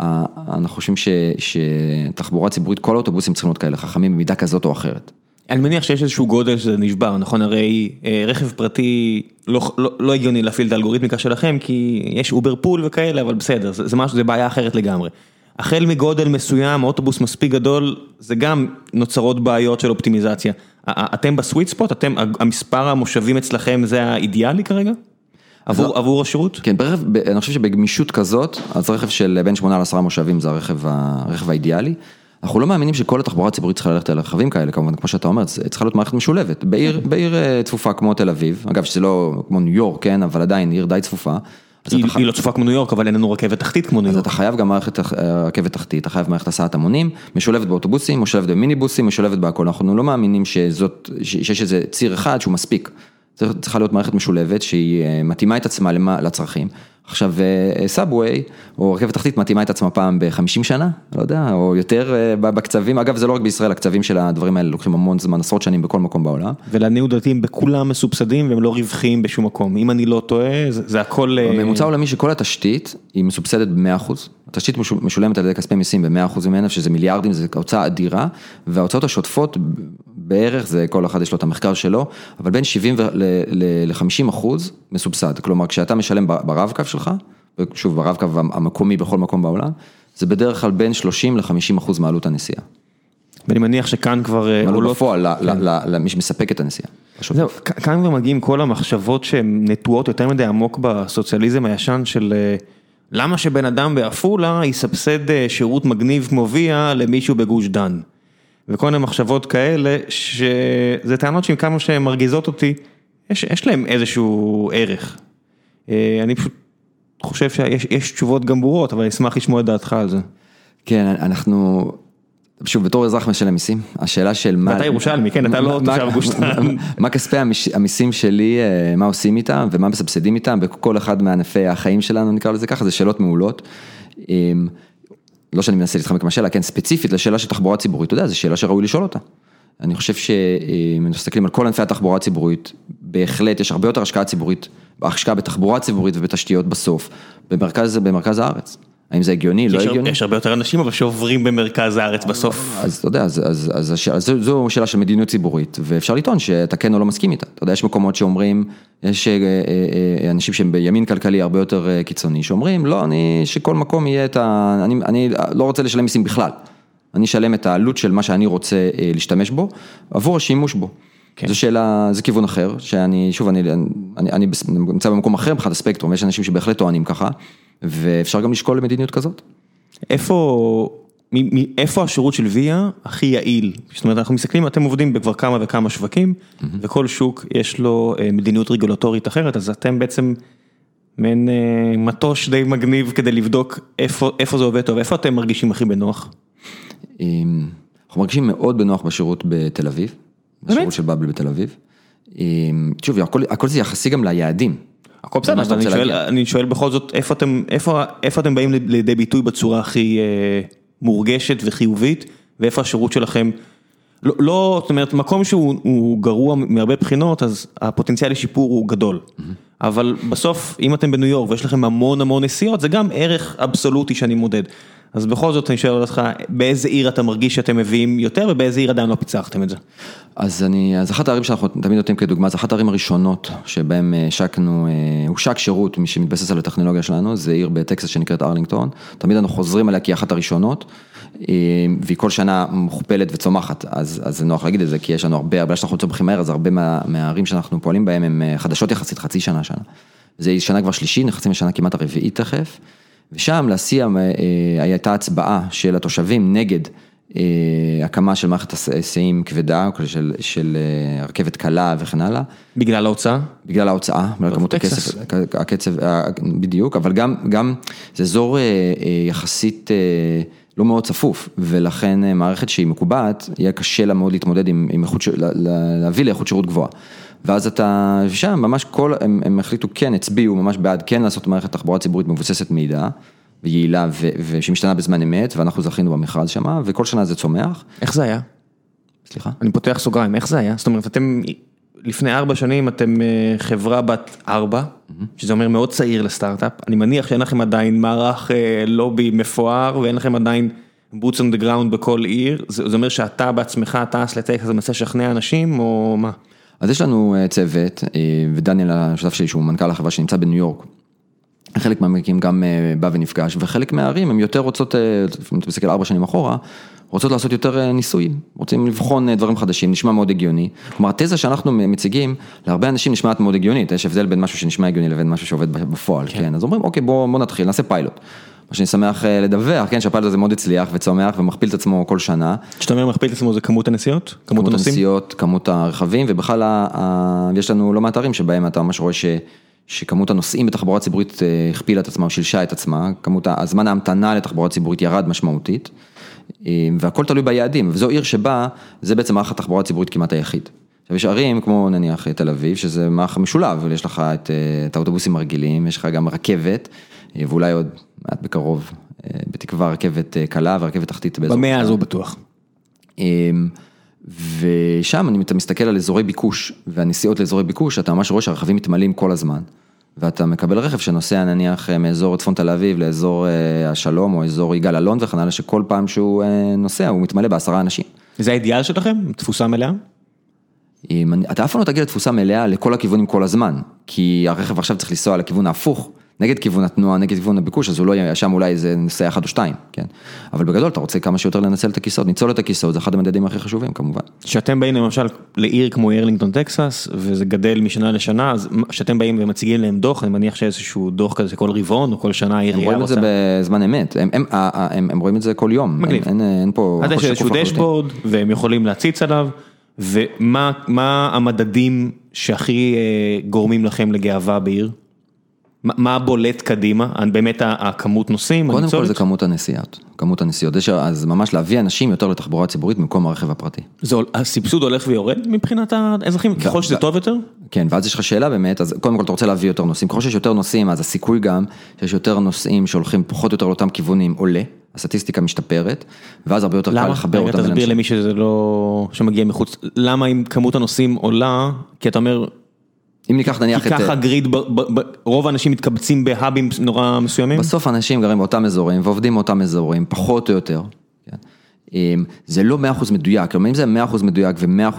אנחנו חושבים שתחבורה ציבורית, כל האוטובוסים צריכים להיות כאלה חכמים במידה כזאת או אחרת. אני מניח שיש איזשהו גודל שזה נשבר, נכון? הרי אה, רכב פרטי לא, לא, לא הגיוני להפעיל את האלגוריתמיקה שלכם, כי יש overkill וכאלה, אבל בסדר, זה, זה משהו, זה בעיה אחרת לגמרי. החל מגודל מסוים, אוטובוס מספיק גדול, זה גם נוצרות בעיות של אופטימיזציה. אתם בסוויט ספוט? אתם, המספר המושבים אצלכם זה האידיאלי כרגע? עבור לא. עבור השירות? כן, ברכב, אני חושב שבגמישות כזאת, אז רכב של בין 8 ל-10 מושבים זה הרכב הרכב האידיאלי. אנחנו לא מאמינים שכל התחבורה הציבורית צריכה ללכת על רכבים כאלה, כמובן, כמו שאתה אומר, צריכה להיות מערכת משולבת. בעיר, בעיר אה, צפופה כמו תל אביב, אגב, שזה לא כמו ניו יורק, כן, אבל עדיין עיר די צפופה, היא לא צופה כמו ניו יורק, אבל אין לנו רכבת תחתית כמו ניו יורק. אז אתה חייב גם מערכת רכבת תחתית, אתה חייב מערכת הסעת המונים, משולבת באוטובוסים, משולבת במיניבוסים, משולבת בהכל, אנחנו לא מאמינים שזאת, שיש איזה ציר אחד שהוא מספיק. צריכה להיות מערכת משולבת שהיא מתאימה את עצמה לצרכים. עכשיו סאבווי, או רכבת תחתית מתאימה את עצמה פעם ב-50 שנה, לא יודע, או יותר בקצבים, אגב זה לא רק בישראל, הקצבים של הדברים האלה לוקחים המון זמן, עשרות שנים בכל מקום בעולם. ולעניות דעתי הם בכולם מסובסדים והם לא רווחיים בשום מקום, אם אני לא טועה, זה הכל... בממוצע עולמי שכל התשתית היא מסובסדת ב-100%, התשתית משולמת על ידי כספי מיסים ב-100% ממנה, שזה מיליארדים, זו הוצאה אדירה, וההוצאות השוטפות בערך, זה כל אחד יש לו את המחקר שלו, אבל בין 70 ל-50 אחוז מסובסד, כלומר כשאתה משלם ברב-קו שלך, שוב ברב-קו המקומי בכל מקום בעולם, זה בדרך כלל בין 30 ל-50 אחוז מעלות הנסיעה. ואני מניח שכאן כבר עולות... מעלות בפועל, למי שמספק את הנסיעה. זהו, כאן כבר מגיעים כל המחשבות שהן נטועות יותר מדי עמוק בסוציאליזם הישן של למה שבן אדם בעפולה יסבסד שירות מגניב כמו ויה למישהו בגוש דן. וכל מיני מחשבות כאלה, שזה טענות שעם כמה שהן מרגיזות אותי, יש, יש להם איזשהו ערך. אני פשוט חושב שיש תשובות גם ברורות, אבל אני אשמח לשמוע את דעתך על זה. כן, אנחנו, שוב, בתור אזרח משלם מיסים, השאלה של מה... ואתה ירושלמי, כן, אתה לא תושב גוש דן. מה כספי המיסים שלי, מה עושים איתם ומה מסבסדים איתם, בכל אחד מענפי החיים שלנו, נקרא לזה ככה, זה שאלות מעולות. לא שאני מנסה להתחמק מהשאלה, כן, ספציפית לשאלה של תחבורה ציבורית, אתה יודע, זו שאלה שראוי לשאול אותה. אני חושב שאם מסתכלים על כל ענפי התחבורה הציבורית, בהחלט יש הרבה יותר השקעה ציבורית, השקעה בתחבורה ציבורית ובתשתיות בסוף, במרכז, במרכז הארץ. האם זה הגיוני, לא הגיוני? יש הרבה יותר אנשים אבל שעוברים במרכז הארץ בסוף. אז אתה יודע, אז זו שאלה של מדיניות ציבורית, ואפשר לטעון שאתה כן או לא מסכים איתה. אתה יודע, יש מקומות שאומרים, יש אנשים שהם בימין כלכלי הרבה יותר קיצוני, שאומרים, לא, אני, שכל מקום יהיה את ה... אני, אני לא רוצה לשלם מיסים בכלל. אני אשלם את העלות של מה שאני רוצה להשתמש בו, עבור השימוש בו. כן. זו שאלה, זה כיוון אחר, שאני, שוב, אני, אני, אני נמצא במקום אחר מבחינת הספקטרום, ויש אנשים שבהחלט טוענים ככה. ואפשר גם לשקול למדיניות כזאת. איפה, איפה השירות של ויה הכי יעיל? זאת אומרת, אנחנו מסתכלים, אתם עובדים בכבר כמה וכמה שווקים, וכל שוק יש לו מדיניות רגולטורית אחרת, אז אתם בעצם מעין מטוש די מגניב כדי לבדוק איפה, איפה זה עובד טוב, איפה אתם מרגישים הכי בנוח? אנחנו מרגישים מאוד בנוח בשירות בתל אביב, בשירות של באבל בתל אביב. שוב, הכל, הכל זה יחסי גם ליעדים. הכל בסדר, אני שואל, אני שואל בכל זאת, איפה אתם, איפה, איפה אתם באים לידי ביטוי בצורה הכי אה, מורגשת וחיובית, ואיפה השירות שלכם, לא, לא, זאת אומרת, מקום שהוא גרוע מהרבה בחינות, אז הפוטנציאל לשיפור הוא גדול. Mm-hmm. אבל בסוף, אם אתם בניו יורק ויש לכם המון המון נסיעות, זה גם ערך אבסולוטי שאני מודד. אז בכל זאת אני שואל אותך, באיזה עיר אתה מרגיש שאתם מביאים יותר, ובאיזה עיר עדיין לא פיצחתם את זה? אז אני, אז אחת הערים שאנחנו תמיד נותנים כדוגמה, זה אחת הערים הראשונות שבהם השקנו, הושק שירות, מי שמתבסס על הטכנולוגיה שלנו, זה עיר בטקסס שנקראת ארלינגטון, תמיד אנחנו חוזרים עליה כי אחת הראשונות, והיא כל שנה מוכפלת וצומחת, אז, אז זה נוח להגיד את זה, כי יש לנו הרבה, הרבה שאנחנו צומחים מהר, אז הרבה מה, מהערים שאנחנו פועלים בהם הם חדשות יחסית, חצי שנה, שנה. זה שנה כבר שלישי, נכנסים לשנה כמעט הרביעית תכף. ושם להסיע הייתה הצבעה של התושבים נגד הקמה של מערכת היסעים כבדה, של של רכבת קלה וכן הלאה. בגלל ההוצאה? בגלל ההוצאה, בגלל כמות הכסף, הקצב, בדיוק, אבל גם גם זה אזור יחסית לא מאוד צפוף, ולכן מערכת שהיא מקובעת, יהיה קשה לה מאוד להתמודד עם איכות, להביא לאיכות שירות גבוהה. ואז אתה שם, ממש כל, הם הם החליטו כן, הצביעו ממש בעד כן לעשות מערכת תחבורה ציבורית מבוססת מידע, ויעילה ושמשתנה בזמן אמת, ואנחנו זכינו במכרז שמה, וכל שנה זה צומח. איך זה היה? סליחה? אני פותח סוגריים, איך זה היה? זאת אומרת, אתם לפני ארבע שנים אתם חברה בת ארבע, שזה אומר מאוד צעיר לסטארט-אפ, אני מניח שאין לכם עדיין מערך לובי מפואר, ואין לכם עדיין boots on the ground בכל עיר, זה אומר שאתה בעצמך טס לטקסס ומנסה לשכנע אנשים, או מה? אז יש לנו צוות, ודניאל השותף שלי שהוא מנכ"ל החברה שנמצא בניו יורק, חלק מהמקים גם בא ונפגש, וחלק מהערים הם יותר רוצות, אם אתה מסתכל ארבע שנים אחורה, רוצות לעשות יותר ניסויים, רוצים לבחון דברים חדשים, נשמע מאוד הגיוני, כלומר התזה שאנחנו מציגים, להרבה אנשים נשמעת מאוד הגיונית, יש הבדל בין משהו שנשמע הגיוני לבין משהו שעובד בפועל, כן, אז אומרים אוקיי בוא נתחיל, נעשה פיילוט. מה שאני שמח לדווח, כן, שהפיילוט הזה מאוד הצליח וצומח ומכפיל את עצמו כל שנה. כשאתה אומר מכפיל את עצמו זה כמות הנסיעות? כמות הנסיעות, כמות הרכבים ובכלל יש לנו לא מעט ערים שבהם אתה ממש רואה שכמות הנוסעים בתחבורה ציבורית אה, הכפילה את עצמה שילשה את עצמה, כמות הזמן ההמתנה לתחבורה ציבורית ירד משמעותית, אה, והכל תלוי ביעדים, וזו עיר שבה זה בעצם מערך התחבורה הציבורית כמעט היחיד. עכשיו יש ערים כמו נניח תל אביב, שזה מערך משולב, יש לך את, את האוטובוסים הרגילים, יש לך גם רכבת, ואולי עוד מעט בקרוב, בתקווה רכבת קלה ורכבת תחתית באזור. במאה הזו בטוח. ושם אני, אתה מסתכל על אזורי ביקוש, והנסיעות לאזורי ביקוש, אתה ממש רואה שהרכבים מתמלאים כל הזמן. ואתה מקבל רכב שנוסע נניח מאזור צפון תל אביב לאזור אה, השלום או אזור יגאל אלון וכן הלאה, שכל פעם שהוא אה, נוסע הוא מתמלא בעשרה אנשים. זה האידיאל שלכם? תפוסה מלאה? אתה אף פעם לא תגיע לתפוסה מלאה לכל הכיוונים כל הזמן, כי הרכב עכשיו צריך לנסוע לכיוון ההפוך. נגד כיוון התנועה, נגד כיוון הביקוש, אז הוא לא יהיה שם אולי איזה נושא אחד או שתיים, כן? אבל בגדול אתה רוצה כמה שיותר לנצל את הכיסאות, ניצול את הכיסאות, זה אחד המדדים הכי חשובים כמובן. כשאתם באים למשל לעיר כמו ארלינגטון טקסס, וזה גדל משנה לשנה, אז כשאתם באים ומציגים להם דוח, אני מניח שאיזשהו דוח כזה כל רבעון או כל שנה העירייה רוצה. הם רואים את זה בזמן אמת, הם, הם, הם, הם רואים את זה כל יום. מגניב. אין, אין, אין פה... אז יש איזשהו דשבורד, והם יכולים להציץ עליו, ומה המדדים שהכי אה, גורמים לכם לגאווה בעיר? מה בולט קדימה, באמת הכמות נוסעים, קודם כל זה כמות הנסיעות, כמות הנסיעות, אז ממש להביא אנשים יותר לתחבורה ציבורית במקום הרכב הפרטי. הסבסוד הולך ויורד מבחינת האזרחים, ככל שזה טוב יותר? כן, ואז יש לך שאלה באמת, אז קודם כל אתה רוצה להביא יותר נוסעים, ככל שיש יותר נוסעים, אז הסיכוי גם שיש יותר נוסעים שהולכים פחות או יותר לאותם כיוונים עולה, הסטטיסטיקה משתפרת, ואז הרבה יותר קל לחבר אותם. למה? רגע תסביר למי שזה לא, שמגיע מחוץ, למה אם כמות הנוסעים עולה, כי אתה אומר... אם ניקח נניח את... כי ככה גריד, רוב האנשים מתקבצים בהאבים נורא מסוימים? בסוף אנשים גרים באותם אזורים ועובדים באותם אזורים, פחות או יותר. כן. אמ, זה לא 100% מדויק, כלומר אם זה 100% מדויק ו-100% אה, אה,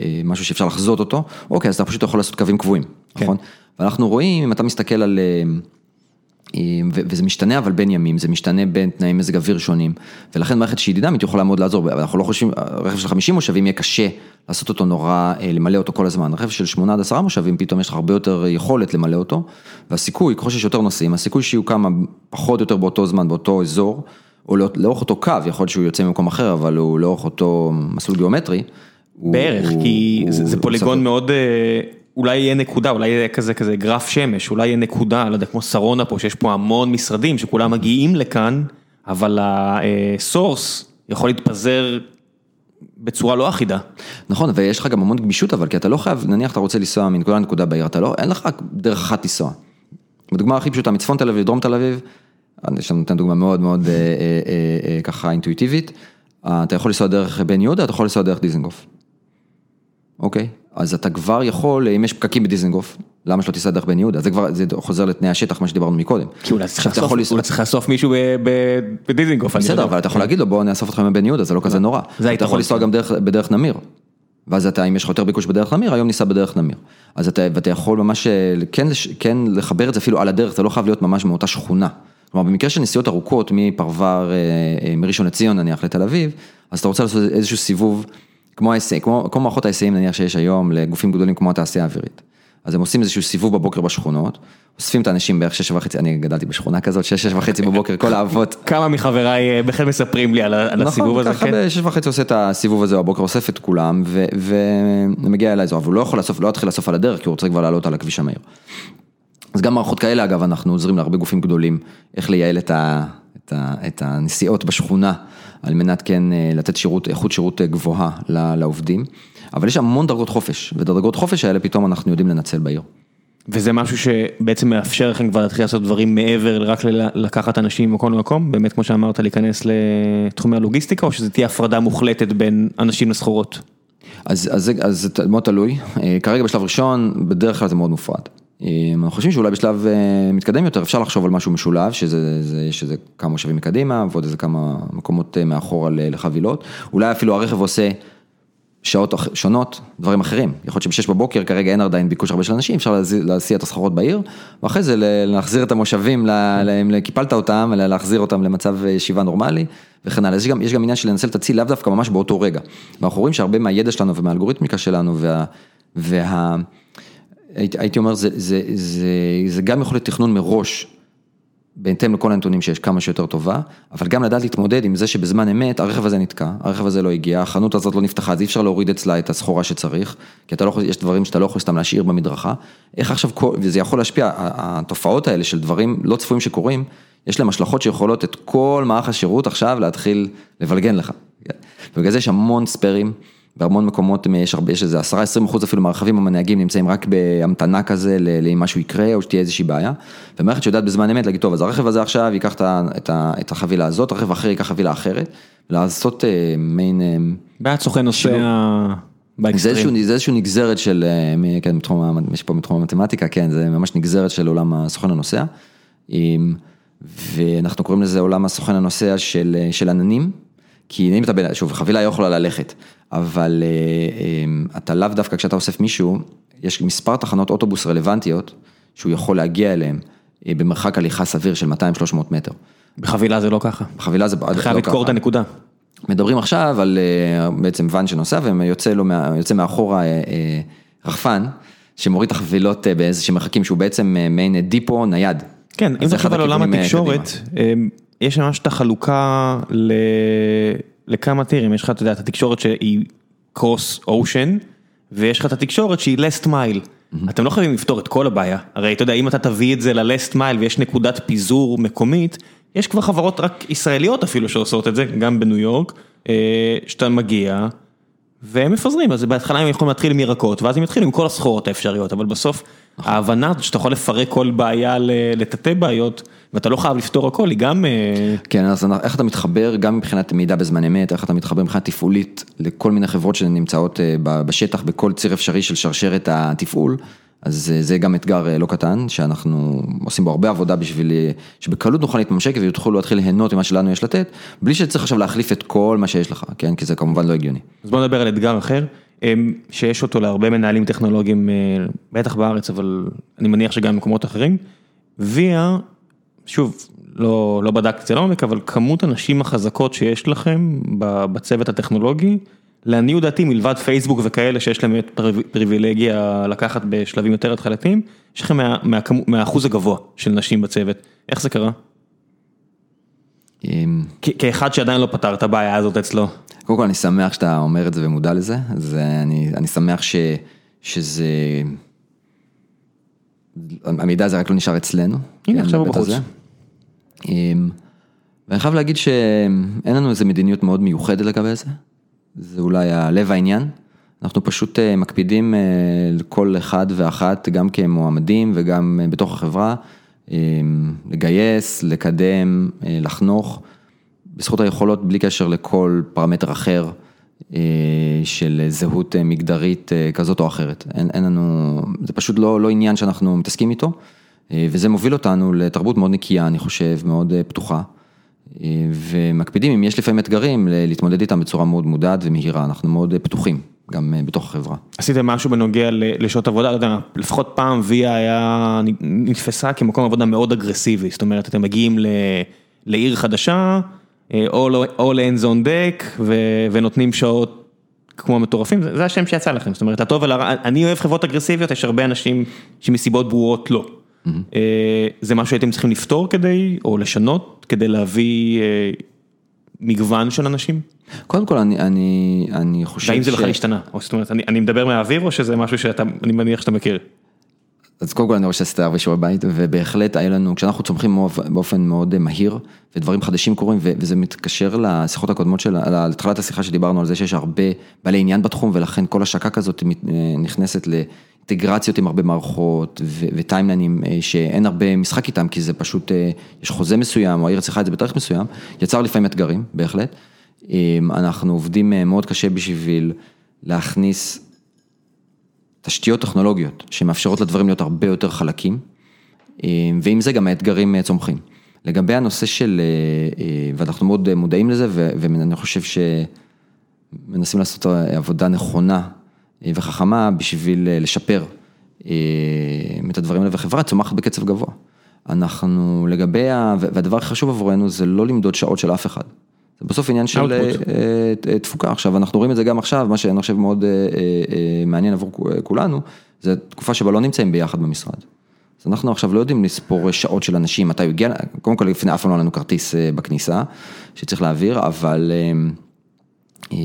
אה, משהו שאפשר לחזות אותו, אוקיי, אז אתה פשוט יכול לעשות קווים קבועים, כן. נכון? ואנחנו רואים, אם אתה מסתכל על... וזה משתנה אבל בין ימים, זה משתנה בין תנאי מזג אוויר שונים, ולכן מערכת שהיא דינמית יכולה מאוד לעזור, אנחנו לא חושבים, רכב של 50 מושבים יהיה קשה לעשות אותו נורא, אה, למלא אותו כל הזמן, רכב של 8 עד 10 מושבים פתאום יש לך הרבה יותר יכולת למלא אותו, והסיכוי, ככל שיש יותר נוסעים, הסיכוי שיהיו כמה פחות או יותר באותו זמן, באותו אזור, או לא, לאורך אותו קו, יכול להיות שהוא יוצא ממקום אחר, אבל הוא לאורך אותו מסלול גיאומטרי. בערך, הוא, כי הוא, זה, זה פוליגון מאוד... אה, אולי יהיה נקודה, אולי יהיה כזה כזה גרף שמש, אולי יהיה נקודה, לא יודע, כמו שרונה פה, שיש פה המון משרדים שכולם מגיעים לכאן, אבל הסורס יכול להתפזר בצורה לא אחידה. נכון, ויש לך גם המון גמישות, אבל כי אתה לא חייב, נניח אתה רוצה לנסוע מנקודה לנקודה בעיר, אתה לא, אין לך דרך אחת לנסוע. בדוגמה הכי פשוטה, מצפון תל אביב לדרום תל אביב, אני נותן דוגמה מאוד מאוד אה, אה, אה, ככה אינטואיטיבית, אתה יכול לנסוע דרך בן יהודה, אתה יכול לנסוע דרך דיזנגוף. אוקיי? אז אתה כבר יכול, אם יש פקקים בדיזנגוף, למה שלא תיסע דרך בן יהודה? זה כבר, זה חוזר לתנאי השטח, מה שדיברנו מקודם. כי אולי צריך לאסוף מישהו בדיזנגוף. בסדר, אבל אתה יכול להגיד לו, בוא נאסוף אותך מבן יהודה, זה לא כזה נורא. אתה יכול לנסוע גם בדרך נמיר. ואז אתה, אם יש לך יותר ביקוש בדרך נמיר, היום ניסע בדרך נמיר. אז אתה, ואתה יכול ממש, כן, כן לחבר את זה אפילו על הדרך, זה לא חייב להיות ממש מאותה שכונה. כלומר, במקרה של נסיעות ארוכות מפרוור, אה, אה, מראשון לציון נניח לתל אביב, אז אתה רוצה לעשות איזשהו סיבוב כמו ההיסעים, כמו, כמו מערכות ההיסעים נניח שיש היום לגופים גדולים כמו התעשייה האווירית. אז הם עושים איזשהו סיבוב בבוקר בשכונות, אוספים את האנשים בערך שש וחצי, אני גדלתי בשכונה כזאת, שש, שש וחצי בבוקר, כל האבות. כמה מחבריי אה, בכלל מספרים לי על, על נכון, הסיבוב הזה, כן? נכון, ככה בשש וחצי עושה את הסיבוב הזה בבוקר, אוסף את כולם, ומגיע אל האזור, אבל הוא לא יכול לאסוף, לא יתחיל לאסוף על הדרך, כי הוא רוצה כבר לעלות על הכביש המהיר. אז גם מערכות כאלה, אגב, אנחנו עוזרים להרבה גופים גדולים, איך לייעל את, ה, את, ה, את הנסיעות בשכונה. על מנת כן אה, לתת שירות, איכות שירות אה, גבוהה לעובדים, אבל יש המון דרגות חופש, ודרגות חופש האלה פתאום אנחנו יודעים לנצל בעיר. וזה משהו שבעצם מאפשר לכם כבר להתחיל לעשות דברים מעבר רק לקחת אנשים ממקום למקום, באמת כמו שאמרת להיכנס לתחומי הלוגיסטיקה, או שזה תהיה הפרדה מוחלטת בין אנשים לסחורות? אז, זה מאוד תלוי, אה, כרגע בשלב ראשון בדרך כלל זה מאוד מופרד. אנחנו חושבים שאולי בשלב אה, מתקדם יותר אפשר לחשוב על משהו משולב, שזה, זה, שזה כמה מושבים מקדימה ועוד איזה כמה מקומות אה, מאחורה לחבילות, אולי אפילו הרכב עושה שעות שונות, דברים אחרים, יכול להיות שבשש בבוקר כרגע אין עדיין ביקוש הרבה של אנשים, אפשר להסיע את הסחרות בעיר, ואחרי זה להחזיר את המושבים, אם קיפלת אותם, להחזיר אותם למצב אה, ישיבה נורמלי וכן הלאה, יש גם, יש גם עניין של לנצל את הציל לאו דווקא ממש באותו רגע, ואנחנו רואים שהרבה מהידע שלנו ומהאלגוריתמיקה שלנו וה... וה הייתי אומר, זה זה, זה, זה גם יכול להיות תכנון מראש בהתאם לכל הנתונים שיש כמה שיותר טובה, אבל גם לדעת להתמודד עם זה שבזמן אמת הרכב הזה נתקע, הרכב הזה לא הגיע, החנות הזאת לא נפתחה, אז אי אפשר להוריד אצלה את הסחורה שצריך, כי לא יש דברים שאתה לא יכול סתם להשאיר במדרכה, איך עכשיו, וזה יכול להשפיע, התופעות האלה של דברים לא צפויים שקורים, יש להם השלכות שיכולות את כל מערך השירות עכשיו להתחיל לבלגן לך. ובגלל זה יש המון ספיירים. בהמון מקומות יש הרבה, יש איזה 10-20 אחוז אפילו מהרכבים המנהגים נמצאים רק בהמתנה כזה, לאם משהו יקרה או שתהיה איזושהי בעיה. ומערכת שיודעת בזמן אמת להגיד, טוב, אז הרכב הזה עכשיו ייקח את החבילה הזאת, הרכב אחר ייקח חבילה אחרת, לעשות מיין... בעד סוכן נוסע באקסטרים. זה איזשהו נגזרת של, כן, יש פה מתחום המתמטיקה, כן, זה ממש נגזרת של עולם הסוכן הנוסע. ואנחנו קוראים לזה עולם הסוכן הנוסע של, של עננים. כי אם אתה, שוב, חבילה יכולה ללכת, אבל אה, אה, אתה לאו דווקא כשאתה אוסף מישהו, יש מספר תחנות אוטובוס רלוונטיות שהוא יכול להגיע אליהן אה, במרחק הליכה סביר של 200-300 מטר. בחבילה זה לא ככה. בחבילה זה לא ככה. חייב לתקור את הנקודה. מדברים עכשיו על בעצם ואן שנוסע ויוצא לו, יוצא מאחורה רחפן שמוריד את החבילות באיזשהם מרחקים שהוא בעצם מעין דיפו נייד. כן, אם אתה חושב על עולם התקשורת, יש ממש את החלוקה ל... לכמה טירים, יש לך, אתה יודע, את התקשורת שהיא קרוס אושן, ויש לך את התקשורת שהיא לסט מייל. אתם לא חייבים לפתור את כל הבעיה, הרי אתה יודע, אם אתה תביא את זה ללסט מייל ויש נקודת פיזור מקומית, יש כבר חברות רק ישראליות אפילו שעושות את זה, גם בניו יורק, אה, שאתה מגיע, והם מפזרים, אז בהתחלה הם יכולים להתחיל עם ירקות, ואז הם יתחילו עם כל הסחורות האפשריות, אבל בסוף ההבנה שאתה יכול לפרק כל בעיה לתתי בעיות, ואתה לא חייב לפתור הכל, היא גם... אה, כן, אז איך אתה מתחבר גם מבחינת מידע בזמן אמת, איך אתה מתחבר מבחינת תפעולית לכל מיני חברות שנמצאות אה, בשטח בכל ציר אפשרי של שרשרת התפעול. אז אה, זה גם אתגר לא קטן, שאנחנו עושים בו הרבה עבודה בשביל שבקלות נוכל להתממשק ויוכלו להתחיל ליהנות ממה שלנו יש לתת, בלי שצריך עכשיו להחליף את כל מה שיש לך, כן? כי זה כמובן לא הגיוני. אז בוא נדבר על אתגר אחר, שיש אותו להרבה מנהלים טכנולוגיים, בטח בארץ, אבל אני מניח שגם במקומות אחרים. ויה שוב, לא לא בדקתי את זה לעומק, אבל כמות הנשים החזקות שיש לכם בצוות הטכנולוגי, לעניות דעתי מלבד פייסבוק וכאלה שיש להם את פריבילגיה לקחת בשלבים יותר התחלתיים, יש לכם מהאחוז הגבוה של נשים בצוות, איך זה קרה? כאחד שעדיין לא פתר את הבעיה הזאת אצלו. קודם כל אני שמח שאתה אומר את זה ומודע לזה, אז אני אני שמח ש, שזה... המידע הזה רק לא נשאר אצלנו. הנה עכשיו הוא בחוץ. אמ, ואני חייב להגיד שאין לנו איזה מדיניות מאוד מיוחדת לגבי זה, זה אולי הלב העניין. אנחנו פשוט אה, מקפידים אה, לכל אחד ואחת, גם כמועמדים וגם אה, בתוך החברה, אמ, לגייס, לקדם, לחנוך, בזכות היכולות בלי קשר לכל פרמטר אחר. של זהות מגדרית כזאת או אחרת, אין, אין לנו, זה פשוט לא, לא עניין שאנחנו מתעסקים איתו, וזה מוביל אותנו לתרבות מאוד נקייה, אני חושב, מאוד פתוחה, ומקפידים, אם יש לפעמים אתגרים, להתמודד איתם בצורה מאוד מודעת ומהירה, אנחנו מאוד פתוחים, גם בתוך החברה. עשיתם משהו בנוגע לשעות עבודה, לא יודע, לפחות פעם ויה היה, נתפסה כמקום עבודה מאוד אגרסיבי, זאת אומרת, אתם מגיעים לעיר חדשה, all hands on deck, ונותנים שעות כמו מטורפים, זה השם שיצא לכם, זאת אומרת, הטוב ולרע, אני אוהב חברות אגרסיביות, יש הרבה אנשים שמסיבות ברורות לא. זה משהו שהייתם צריכים לפתור כדי, או לשנות, כדי להביא מגוון של אנשים? קודם כל אני, אני, אני חושב ש... והאם זה בכלל השתנה? זאת אומרת, אני אני מדבר מהאוויר או שזה משהו שאתה, אני מניח שאתה מכיר? אז קודם כל אני רואה שעשית הרבה שיעורי בית, ובהחלט היה לנו, כשאנחנו צומחים באופן מאוד מהיר, ודברים חדשים קורים, וזה מתקשר לשיחות הקודמות של, להתחלת השיחה שדיברנו על זה שיש הרבה בעלי עניין בתחום, ולכן כל השקה כזאת נכנסת לאינטגרציות עם הרבה מערכות וטיימלנים שאין הרבה משחק איתם, כי זה פשוט, יש חוזה מסוים, או העיר צריכה את זה בתאריך מסוים, יצר לפעמים אתגרים, בהחלט. אנחנו עובדים מאוד קשה בשביל להכניס תשתיות טכנולוגיות שמאפשרות לדברים להיות הרבה יותר חלקים, אה, ועם זה גם האתגרים אה, צומחים. לגבי הנושא של, אה, ואנחנו מאוד מודעים לזה, ואני חושב שמנסים לעשות עבודה נכונה וחכמה בשביל לשפר את הדברים האלה, וחברה צומחת בקצב גבוה. אנחנו לגבי, והדבר הכי חשוב עבורנו זה לא למדוד שעות של אף אחד. זה בסוף עניין של אה, אה, תפוקה, עכשיו אנחנו רואים את זה גם עכשיו, מה שאני חושב מאוד אה, מעניין עבור כולנו, זה תקופה שבה לא נמצאים ביחד במשרד. אז אנחנו עכשיו לא יודעים לספור שעות של אנשים, מתי הוא הגיע, קודם כל לפני אף פעם לא היה לנו כרטיס אה, בכניסה, שצריך להעביר, אבל אה,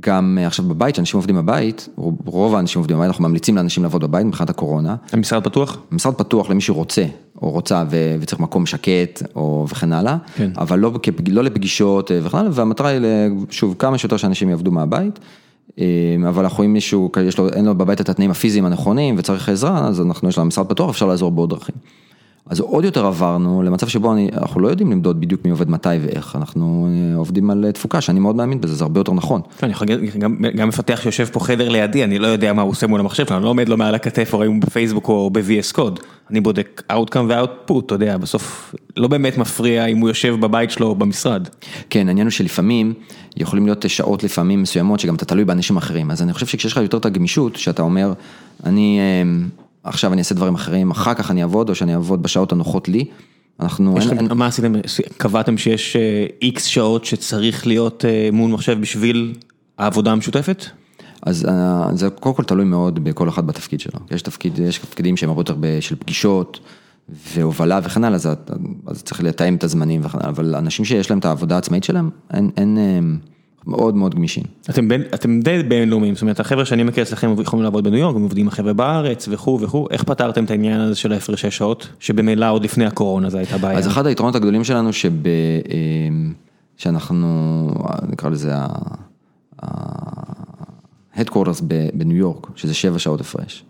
גם עכשיו בבית, כשאנשים עובדים בבית, רוב האנשים עובדים בבית, אנחנו ממליצים לאנשים לעבוד בבית מבחינת הקורונה. המשרד פתוח? המשרד פתוח למי שרוצה, או רוצה וצריך מקום שקט, או וכן הלאה, כן. אבל לא, לא לפגישות וכן הלאה, והמטרה היא, שוב, כמה שיותר שאנשים יעבדו מהבית. אבל אנחנו אם מישהו, יש לו, אין לו בבית את התנאים הפיזיים הנכונים וצריך עזרה, אז אנחנו, יש לנו משרד פתוח, אפשר לעזור בעוד דרכים. אז עוד יותר עברנו למצב שבו אני, אנחנו לא יודעים למדוד בדיוק מי עובד מתי ואיך, אנחנו אה, עובדים על תפוקה, שאני מאוד מאמין בזה, זה הרבה יותר נכון. אני יכול להגיד, גם מפתח שיושב פה חדר לידי, אני לא יודע מה הוא עושה מול המחשב אני לא עומד לו מעל הכתף או אם בפייסבוק או ב-VS Code, אני בודק Outcome ו-Output, אתה יודע, בסוף לא באמת מפריע אם הוא יושב בבית שלו או במשרד. כן, העניין הוא שלפעמים, יכולים להיות שעות לפעמים מסוימות שגם אתה תלוי באנשים אחרים, אז אני חושב שכשיש לך יותר את הגמישות, שאתה אומר, אני... עכשיו אני אעשה דברים אחרים, אחר כך אני אעבוד או שאני אעבוד בשעות הנוחות לי. אנחנו... לכם, אין... מה עשיתם? קבעתם שיש איקס אה, שעות שצריך להיות אה, מול מחשב בשביל העבודה המשותפת? אז אה, זה קודם כל תלוי מאוד בכל אחד בתפקיד שלו. יש תפקיד, יש תפקידים שהם הרבה יותר של פגישות והובלה וכן הלאה, אז, אז צריך לתאם את הזמנים וכן הלאה, אבל אנשים שיש להם את העבודה העצמאית שלהם, אין... אין מאוד מאוד גמישים. אתם, בין, אתם די בינלאומיים, זאת אומרת החבר'ה שאני מכיר אצלכם יכולים לעבוד בניו יורק, הם עובדים עם החבר'ה בארץ וכו' וכו', איך פתרתם את העניין הזה של ההפרשי שעות, שבמילא עוד לפני הקורונה זה הייתה בעיה? אז אחד היתרונות הגדולים שלנו שב... אמ, שאנחנו, נקרא לזה ה-headquarters בניו יורק, שזה שבע שעות הפרש.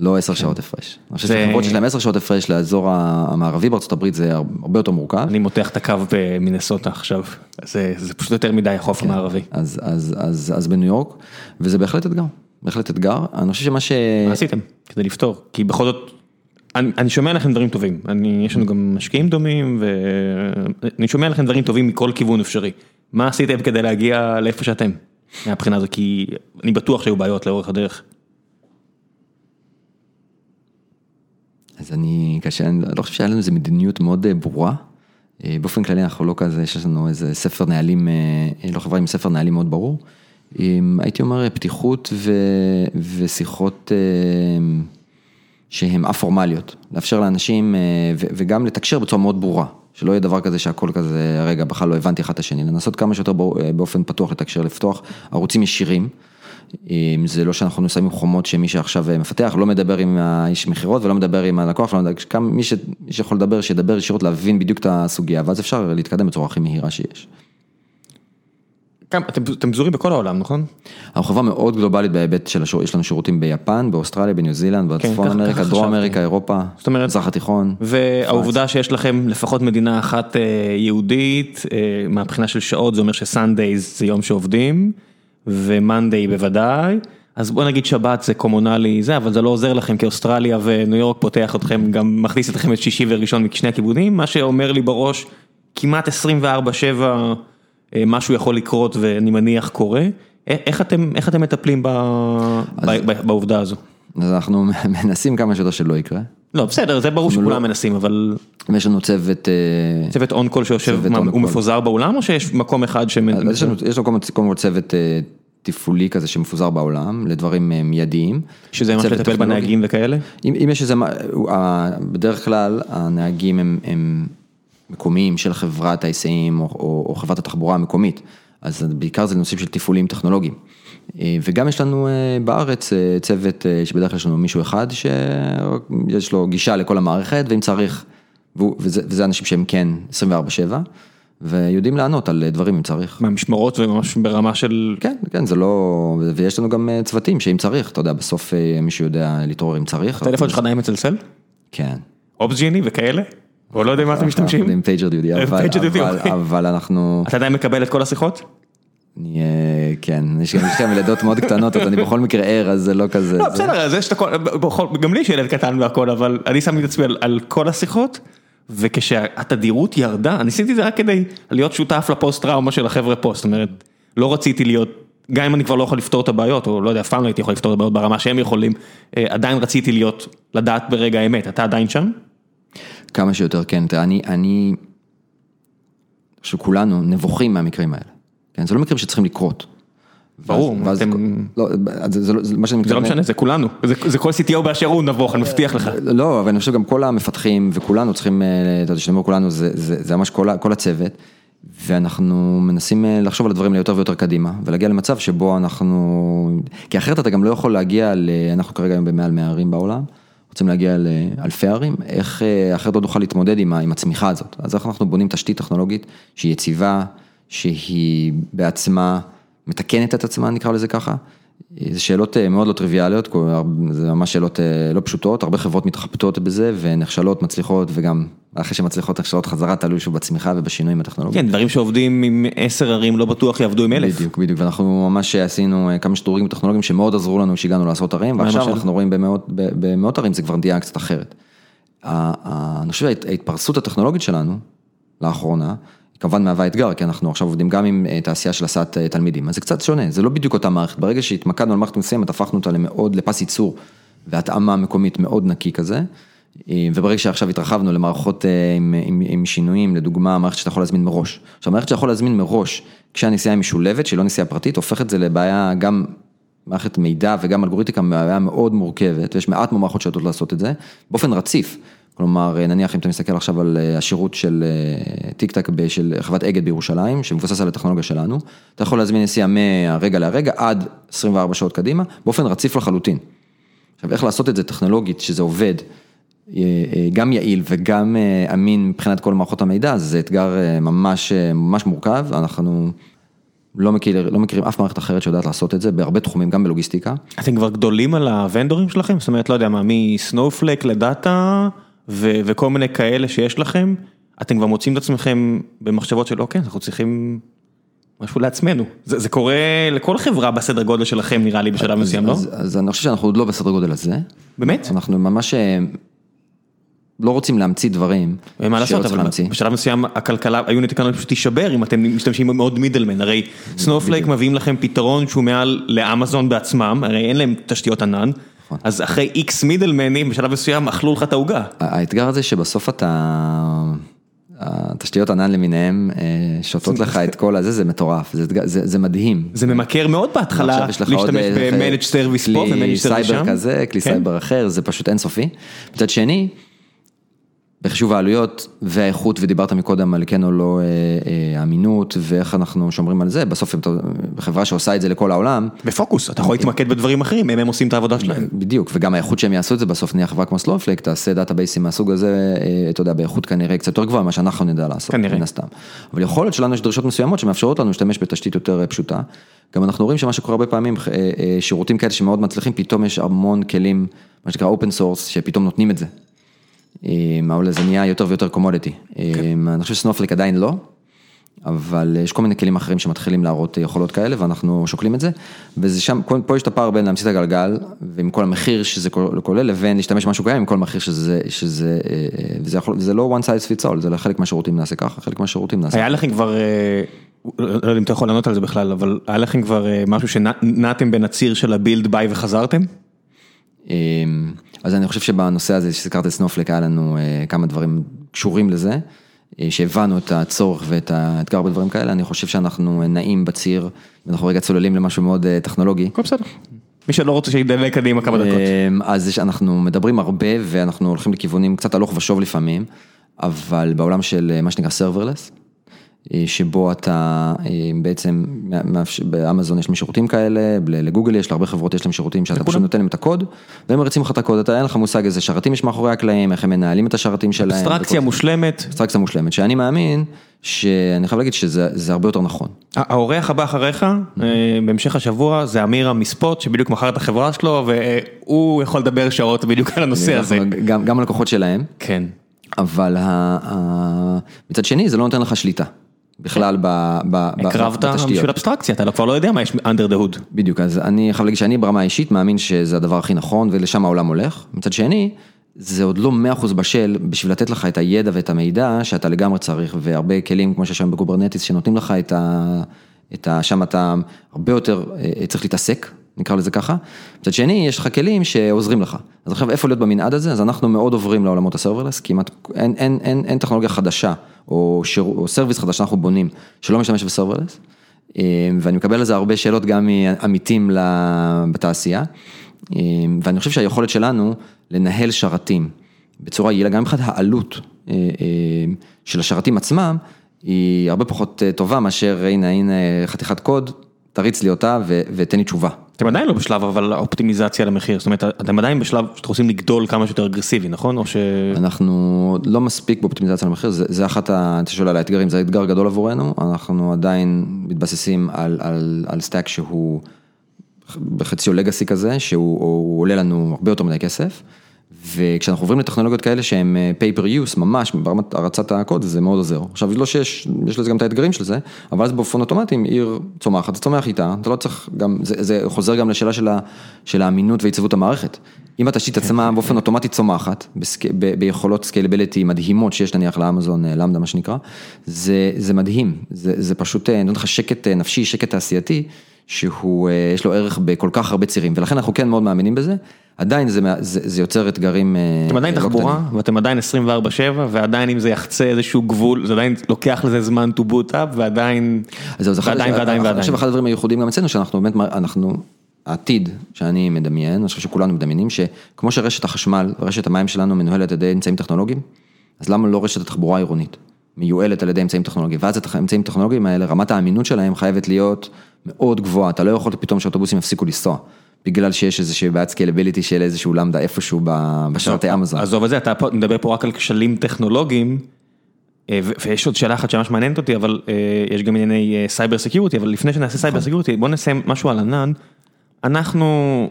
לא עשר שעות הפרש. אני חושב שחברות שיש להם עשר שעות הפרש לאזור המערבי בארצות הברית זה הרבה יותר מורכב. אני מותח את הקו במינסוטה עכשיו, זה פשוט יותר מדי החוף כן. המערבי. אז בניו יורק, וזה בהחלט אתגר, בהחלט אתגר, אני חושב שמה ש... מה עשיתם כדי לפתור? כי בכל זאת, אני שומע לכם דברים טובים, יש לנו גם משקיעים דומים, ואני שומע לכם דברים טובים מכל כיוון אפשרי. מה עשיתם כדי להגיע לאיפה שאתם, מהבחינה הזו, כי אני בטוח שהיו בעיות לאורך הדרך. אז אני, קשה, אני לא חושב שהיה לנו איזה מדיניות מאוד אה, ברורה. אה, באופן כללי אנחנו לא כזה, יש לנו איזה ספר נהלים, אה, לא חברה עם ספר נהלים מאוד ברור. הייתי אומר פתיחות ו, ושיחות שהן א-פורמליות, לאפשר לאנשים ו, וגם לתקשר בצורה מאוד ברורה, שלא יהיה דבר כזה שהכל כזה, רגע, בכלל לא הבנתי אחד את השני, לנסות כמה שיותר באופן פתוח לתקשר, לפתוח ערוצים ישירים. זה לא שאנחנו שמים חומות שמי שעכשיו אה, מפתח לא מדבר עם האיש מכירות ולא מדבר עם הלקוח, לא מי שיכול לדבר, שידבר ישירות להבין בדיוק את הסוגיה, ואז אפשר להתקדם בצורה הכי מהירה שיש. אתם פזורים בכל העולם, נכון? אנחנו חברה מאוד גלובלית בהיבט של השירות, יש לנו שירותים ביפן, באוסטרליה, בניו זילנד, כן, בצפון אמריקה, דרום אמריקה, אירופה, מזרח התיכון. והעובדה שיש לכם לפחות מדינה אחת אה, יהודית, אה, מהבחינה של שעות, זה אומר שסנדייז זה יום שעובדים. ומאנדיי בוודאי, אז בוא נגיד שבת זה קומונלי זה, אבל זה לא עוזר לכם כי אוסטרליה וניו יורק פותח אתכם, גם מכניס אתכם את שישי וראשון משני הכיוונים, מה שאומר לי בראש, כמעט 24-7 אה, משהו יכול לקרות ואני מניח קורה, איך אתם, איך אתם מטפלים ב, אז, ב, ב, בעובדה הזו? אז אנחנו מנסים כמה שיותר שלא יקרה. לא בסדר, זה ברור שכולם לא... מנסים, אבל... יש לנו צוות... אה, צוות און קול שיושב, מה, הוא מפוזר באולם או שיש מקום אחד ש... יש לנו, יש קודם כל צוות אה, תפעולי כזה שמפוזר בעולם, לדברים אה, מיידיים. שזה ממש לטפל בנהגים וכאלה? אם, אם יש איזה, בדרך כלל הנהגים הם, הם מקומיים של חברת ההיסעים או, או, או חברת התחבורה המקומית, אז בעיקר זה נושאים של תפעולים טכנולוגיים. אה, וגם יש לנו אה, בארץ צוות שבדרך כלל יש לנו מישהו אחד שיש לו גישה לכל המערכת ואם צריך, וזה, וזה אנשים שהם כן 24/7. ויודעים לענות על דברים אם צריך. מהמשמרות וממש ברמה של... כן, כן, זה לא... ויש לנו גם אה, צוותים שאם צריך, אתה יודע, בסוף אה, מישהו יודע להתעורר אם צריך. הטלפון שלך עדיין מצלצל? כן. Opsgenie וכאלה? או לא יודע מה אתם משתמשים? עם PagerDuty, אבל אנחנו... אתה עדיין מקבל את כל השיחות? אני, אה, כן, יש גם ילדות מאוד קטנות, אז אני בכל מקרה ער, אז זה לא כזה. לא, בסדר, זה שאתה, גם לי יש ילד קטן והכל, אבל אני שמתי את עצמי על כל השיחות. וכשהתדירות ירדה, אני עשיתי את זה רק כדי להיות שותף לפוסט טראומה של החבר'ה פה, זאת אומרת, לא רציתי להיות, גם אם אני כבר לא יכול לפתור את הבעיות, או לא יודע, אף פעם לא הייתי יכול לפתור את הבעיות ברמה שהם יכולים, אה, עדיין רציתי להיות, לדעת ברגע האמת, אתה עדיין שם? כמה שיותר, כן, אני, אני, שכולנו נבוכים מהמקרים האלה, כן, זה לא מקרים שצריכים לקרות. ברור, ואז- אתם- לא, זה- זה לא- זה מה שאני זה לא. משנה, זה כולנו, זה זה כל CTO באשר הוא נבוך, אני מבטיח לך. לא, אבל אני חושב גם כל המפתחים וכולנו צריכים, אה, אתה יודע, כשאני אומר כולנו, זה, זה, זה ממש כל, כל הצוות, ואנחנו מנסים אה, לחשוב על הדברים ליותר ויותר קדימה, ולהגיע למצב שבו אנחנו, כי אחרת אתה גם לא יכול להגיע, ל, אנחנו כרגע היום במעל 100 ערים בעולם, רוצים להגיע לאלפי ערים, איך אה, אחרת לא נוכל להתמודד עם, עם הצמיחה הזאת, אז איך אנחנו בונים תשתית טכנולוגית שהיא יציבה, שהיא בעצמה מתקנת את עצמה, נקרא לזה ככה. זה שאלות אה, מאוד לא טריוויאליות, זה ממש שאלות אה, לא פשוטות, הרבה חברות מתחבטות בזה ונכשלות, מצליחות וגם אחרי שמצליחות נכשלות חזרה, תלוי שוב בצמיחה ובשינויים הטכנולוגיים. כן, דברים שעובדים עם עשר ערים לא בטוח יעבדו עם אלף. בדיוק, בדיוק, ואנחנו ממש עשינו אה, כמה שדרוגים טכנולוגיים שמאוד עזרו לנו שהגענו לעשרות ערים, ועכשיו? אנחנו רואים במאות, במאות ערים זה כבר נהיה קצת אחרת. אני חושב שההת- ההתפרסות הטכנולוגית שלנו, לאחרונה, כמובן מהווה אתגר, כי אנחנו עכשיו עובדים גם עם אה, תעשייה של הסעת אה, תלמידים, אז זה קצת שונה, זה לא בדיוק אותה מערכת, ברגע שהתמקדנו על מערכת מסוימת, הפכנו אותה למאוד, לפס ייצור והתאמה מקומית מאוד נקי כזה, אה, וברגע שעכשיו התרחבנו למערכות עם, עם, עם שינויים, לדוגמה, מערכת שאתה יכול להזמין מראש. עכשיו, מערכת שאתה יכול להזמין מראש, כשהנסיעה היא משולבת, שהיא לא נסיעה פרטית, הופכת זה לבעיה גם מערכת מידע וגם אלגוריתיקה בעיה מאוד מורכבת, ויש מעט מערכות שיודעות לעשות את זה, באופן רציף. כלומר, נניח אם אתה מסתכל עכשיו על אה, השירות של אה, טיק טק של חברת אגד בירושלים, שמבוסס על הטכנולוגיה שלנו, אתה יכול להזמין נסיעה מהרגע להרגע עד 24 שעות קדימה, באופן רציף לחלוטין. עכשיו, איך לעשות את זה טכנולוגית, שזה עובד, אה, אה, גם יעיל וגם אה, אמין מבחינת כל מערכות המידע, זה אתגר אה, ממש, אה, ממש מורכב, אנחנו לא, מכיר, לא מכירים אף מערכת אחרת שיודעת לעשות את זה, בהרבה תחומים, גם בלוגיסטיקה. אתם כבר גדולים על הוונדורים שלכם? זאת אומרת, לא יודע מה, מ Snowflake לדאטה וכל מיני כאלה שיש לכם, אתם כבר מוצאים את עצמכם במחשבות של אוקיי, אנחנו צריכים משהו לעצמנו. זה, זה קורה לכל חברה בסדר גודל שלכם נראה לי בשלב מסוים, לא? אז, אז אני חושב שאנחנו עוד לא בסדר גודל הזה. באמת? אנחנו ממש אה, לא רוצים להמציא דברים מה לעשות, אבל להמציא. בשלב מסוים הכלכלה, ה unit economy פשוט תישבר אם אתם משתמשים במאה middleman, הרי Snowflake מביאים לכם פתרון שהוא מעל לאמזון בעצמם, הרי אין להם תשתיות ענן. אז אחרי איקס מידלמנים בשלב מסוים אכלו לך את העוגה. האתגר הזה שבסוף אתה, התשתיות ענן למיניהם אה, שותות לך את כל הזה, זה מטורף, זה, זה, זה מדהים. זה ממכר מאוד בהתחלה להשתמש אה, ב-managed service פה ו-managed כלי service סייבר שם. כזה, כלי כן. סייבר אחר, זה פשוט אינסופי. מצד שני, בחישוב העלויות והאיכות, ודיברת מקודם על כן או לא אה, אה, אמינות, ואיך אנחנו שומרים על זה, בסוף אם אתה- בחברה שעושה את זה לכל העולם, בפוקוס, אתה יכול להתמקד בדברים אחרים, הם הם עושים את העבודה שלהם. בדיוק, וגם האיכות שהם יעשו את זה, בסוף נהיה חברה כמו Snowflake, תעשה דאטאבייסים מהסוג הזה, אה, אתה יודע, באיכות כנראה קצת יותר גבוהה ממה שאנחנו נדע לעשות, כנראה. מן הסתם. אבל יכול להיות שלנו יש דרישות מסוימות שמאפשרות לנו להשתמש בתשתית יותר פשוטה. גם אנחנו רואים שמה שקורה הרבה פעמים, שירותים כאלה שמאוד מצליחים, פתאום יש המון כלים, מה שנקרא open source, שפתאום נותנים את זה. אה, אבל זה נהיה יותר ויותר commodity. אני חושב ש Snowflake עדיין לא. אבל יש כל מיני כלים אחרים שמתחילים להראות יכולות כאלה ואנחנו שוקלים את זה. וזה שם, פה יש את הפער בין להמציא את הגלגל ועם כל המחיר שזה כולל לבין להשתמש במשהו קיים עם כל מחיר שזה, שזה, אה, וזה, יכול, וזה לא one size fits all, זה חלק מהשירותים נעשה ככה, חלק מהשירותים נעשה. היה לכם כבר, אה, לא יודע אם אתה יכול לענות על זה בכלל, אבל היה לכם כבר אה, משהו שנעתם בין הציר של ה build buy וחזרתם? אז אני חושב שבנושא הזה שהזכרת את סנופלק היה לנו אה, כמה דברים קשורים לזה, אה, שהבנו את הצורך ואת האתגר בדברים כאלה, אני חושב שאנחנו נעים בציר, ואנחנו רגע צוללים למשהו מאוד אה, טכנולוגי. הכל בסדר. מי שלא רוצה שידלג קדימה כמה דקות. אז אנחנו מדברים הרבה ואנחנו הולכים לכיוונים קצת הלוך ושוב לפעמים, אבל בעולם של אה, מה שנקרא serverless, אה, שבו אתה אה, בעצם, באמזון יש שירותים כאלה, לגוגל יש, להרבה חברות יש להם שירותים שאתה פשוט נותן להם את הקוד, והם מריצים לך את הקוד, אתה אין לך מושג איזה שרתים יש מאחורי הקלעים, איך הם מנהלים את השרתים שלהם. אבסטרקציה מושלמת. אבסטרקציה מושלמת, שאני מאמין, שאני חייב להגיד שזה זה הרבה יותר נכון. האורח הבא אחריך, אה, בהמשך השבוע, זה אמירה מספוט, שבדיוק מכר את החברה שלו, והוא יכול לדבר שעות בדיוק על הנושא הזה. גם, הלקוחות שלהם. כן. אבל מצד שני זה לא נותן לך שליטה בכלל ב, ב, הקרבת. בשביל אבסטרקציה, אתה לא- כבר לא יודע מה יש under the hood. בדיוק, אז אני חייב להגיד שאני ברמה האישית מאמין שזה הדבר הכי נכון ולשם העולם הולך. מצד שני, זה עוד לא 100% בשל בשביל לתת לך את הידע ואת המידע שאתה לגמרי צריך, והרבה כלים כמו שיש היום ב Kubernetes שנותנים לך את ה... את ה... שם אתה הרבה יותר אה, צריך להתעסק, נקרא לזה ככה. מצד שני, יש לך כלים שעוזרים לך. אז עכשיו איפה להיות במנעד הזה? אז אנחנו מאוד עוברים לעולמות ה serverless, כמעט אין, אין, אין, אין טכנולוגיה חדשה או, שיר, או service חדש שאנחנו בונים שלא משתמש ב serverless. ואני מקבל על זה הרבה שאלות גם מעמיתים בתעשייה, ואני חושב שהיכולת שלנו לנהל שרתים בצורה יעילה, גם מבחינת העלות של השרתים עצמם, היא הרבה פחות טובה מאשר הנה הנה חתיכת קוד, תריץ לי אותה ותן לי תשובה. אתם עדיין לא בשלב אבל האופטימיזציה למחיר, זאת אומרת אתם עדיין בשלב שאתם רוצים לגדול כמה שיותר אגרסיבי, נכון? או ש... אנחנו לא מספיק באופטימיזציה למחיר, זה אחת, אתה שואל על האתגרים, זה אתגר גדול עבורנו, אנחנו עדיין מתבססים על stack שהוא בחציו legacy כזה, שהוא עולה לנו הרבה יותר מדי כסף. וכשאנחנו עוברים לטכנולוגיות כאלה שהן pay per use, ממש ברמת הרצת הקוד, זה מאוד עוזר. עכשיו, לא שיש, יש לזה גם את האתגרים של זה, אבל אז באופן אוטומטי, אם עיר צומחת, זה צומח איתה, אתה לא צריך גם, זה זה חוזר גם לשאלה של של האמינות ויציבות המערכת. אם התשתית עצמה באופן אוטומטי צומחת, ב, ביכולות scalability מדהימות שיש נניח לאמזון, Lambda מה שנקרא, זה זה מדהים, זה זה פשוט נותן לך שקט נפשי, שקט תעשייתי, שהוא, יש לו ערך בכל כך הרבה צירים, ולכן אנחנו כן מאוד מאמינים בזה. עדיין זה זה יוצר אתגרים. אתם עדיין תחבורה ואתם עדיין 24/7 ועדיין אם זה יחצה איזשהו גבול זה עדיין לוקח לזה זמן to boot up ועדיין ועדיין ועדיין ועדיין. עכשיו אחד הדברים הייחודים גם אצלנו שאנחנו באמת אנחנו העתיד שאני מדמיין, אני חושב שכולנו מדמיינים שכמו שרשת החשמל, רשת המים שלנו מנוהלת על ידי אמצעים טכנולוגיים, אז למה לא רשת התחבורה העירונית מיועלת על ידי אמצעים טכנולוגיים, ואז האמצעים טכנולוגיים האלה, רמת האמינות שלהם חייבת להיות מאוד גבוהה, אתה לא יכול פתאום שאוטובוסים יפסיקו לנסוע. בגלל שיש איזושהי בעיית scalability של איזשהו Lambda איפשהו בשרתי אמזון. עזוב את זה, אתה מדבר פה רק על כשלים טכנולוגיים, ויש עוד שאלה אחת שממש מעניינת אותי, אבל יש גם ענייני cyber security, אבל לפני שנעשה cyber security, בוא נסיים משהו על ענן. אנחנו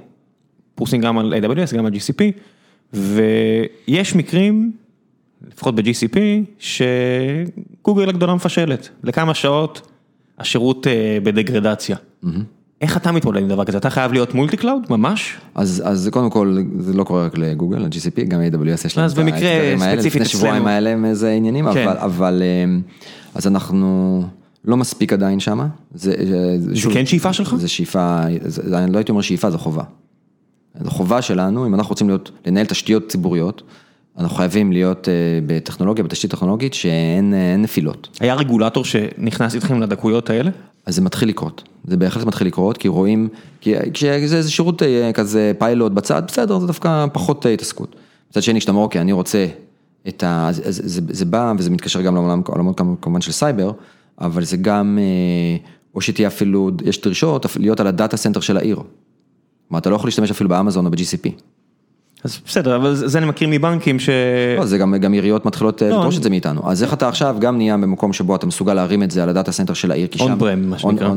פרוסים גם על AWS, גם על GCP, ויש מקרים, לפחות ב-GCP, שגוגל הגדולה מפשלת, לכמה שעות השירות בדגרדציה. איך אתה מתמודד עם דבר כזה? אתה חייב להיות multi cloud? ממש? אז אז קודם כל זה לא קורה רק לגוגל, ל-GCP, גם AWS יש להם את האתגרים האלה, לפני שבועיים האלה הם איזה עניינים, אבל אז אנחנו לא מספיק עדיין שמה. זה כן שאיפה שלך? זה שאיפה, אני לא הייתי אומר שאיפה, זו חובה. זו חובה שלנו, אם אנחנו רוצים להיות, לנהל תשתיות ציבוריות, אנחנו חייבים להיות בטכנולוגיה, בתשתית טכנולוגית שאין נפילות. היה רגולטור שנכנס איתכם לדקויות האלה? אז זה מתחיל לקרות, זה בהחלט מתחיל לקרות, כי רואים, כשזה איזה שירות כזה פיילוט בצד, בסדר, זה דווקא פחות התעסקות. מצד שני, כשאתה אומר, אוקיי, אני רוצה את ה... זה בא, וזה מתקשר גם לעולמות כמובן של סייבר, אבל זה גם, או שתהיה אפילו, יש דרישות, להיות על ה data center של העיר. כלומר, אתה לא יכול להשתמש אפילו באמזון או ב-GCP. אז בסדר, אבל זה אני מכיר מבנקים ש... לא, זה גם עיריות מתחילות לדרוש את זה מאיתנו, אז איך אתה עכשיו גם נהיה במקום שבו אתה מסוגל להרים את זה על ה data center של העיר, כי שם... on-prem, מה שנקרא.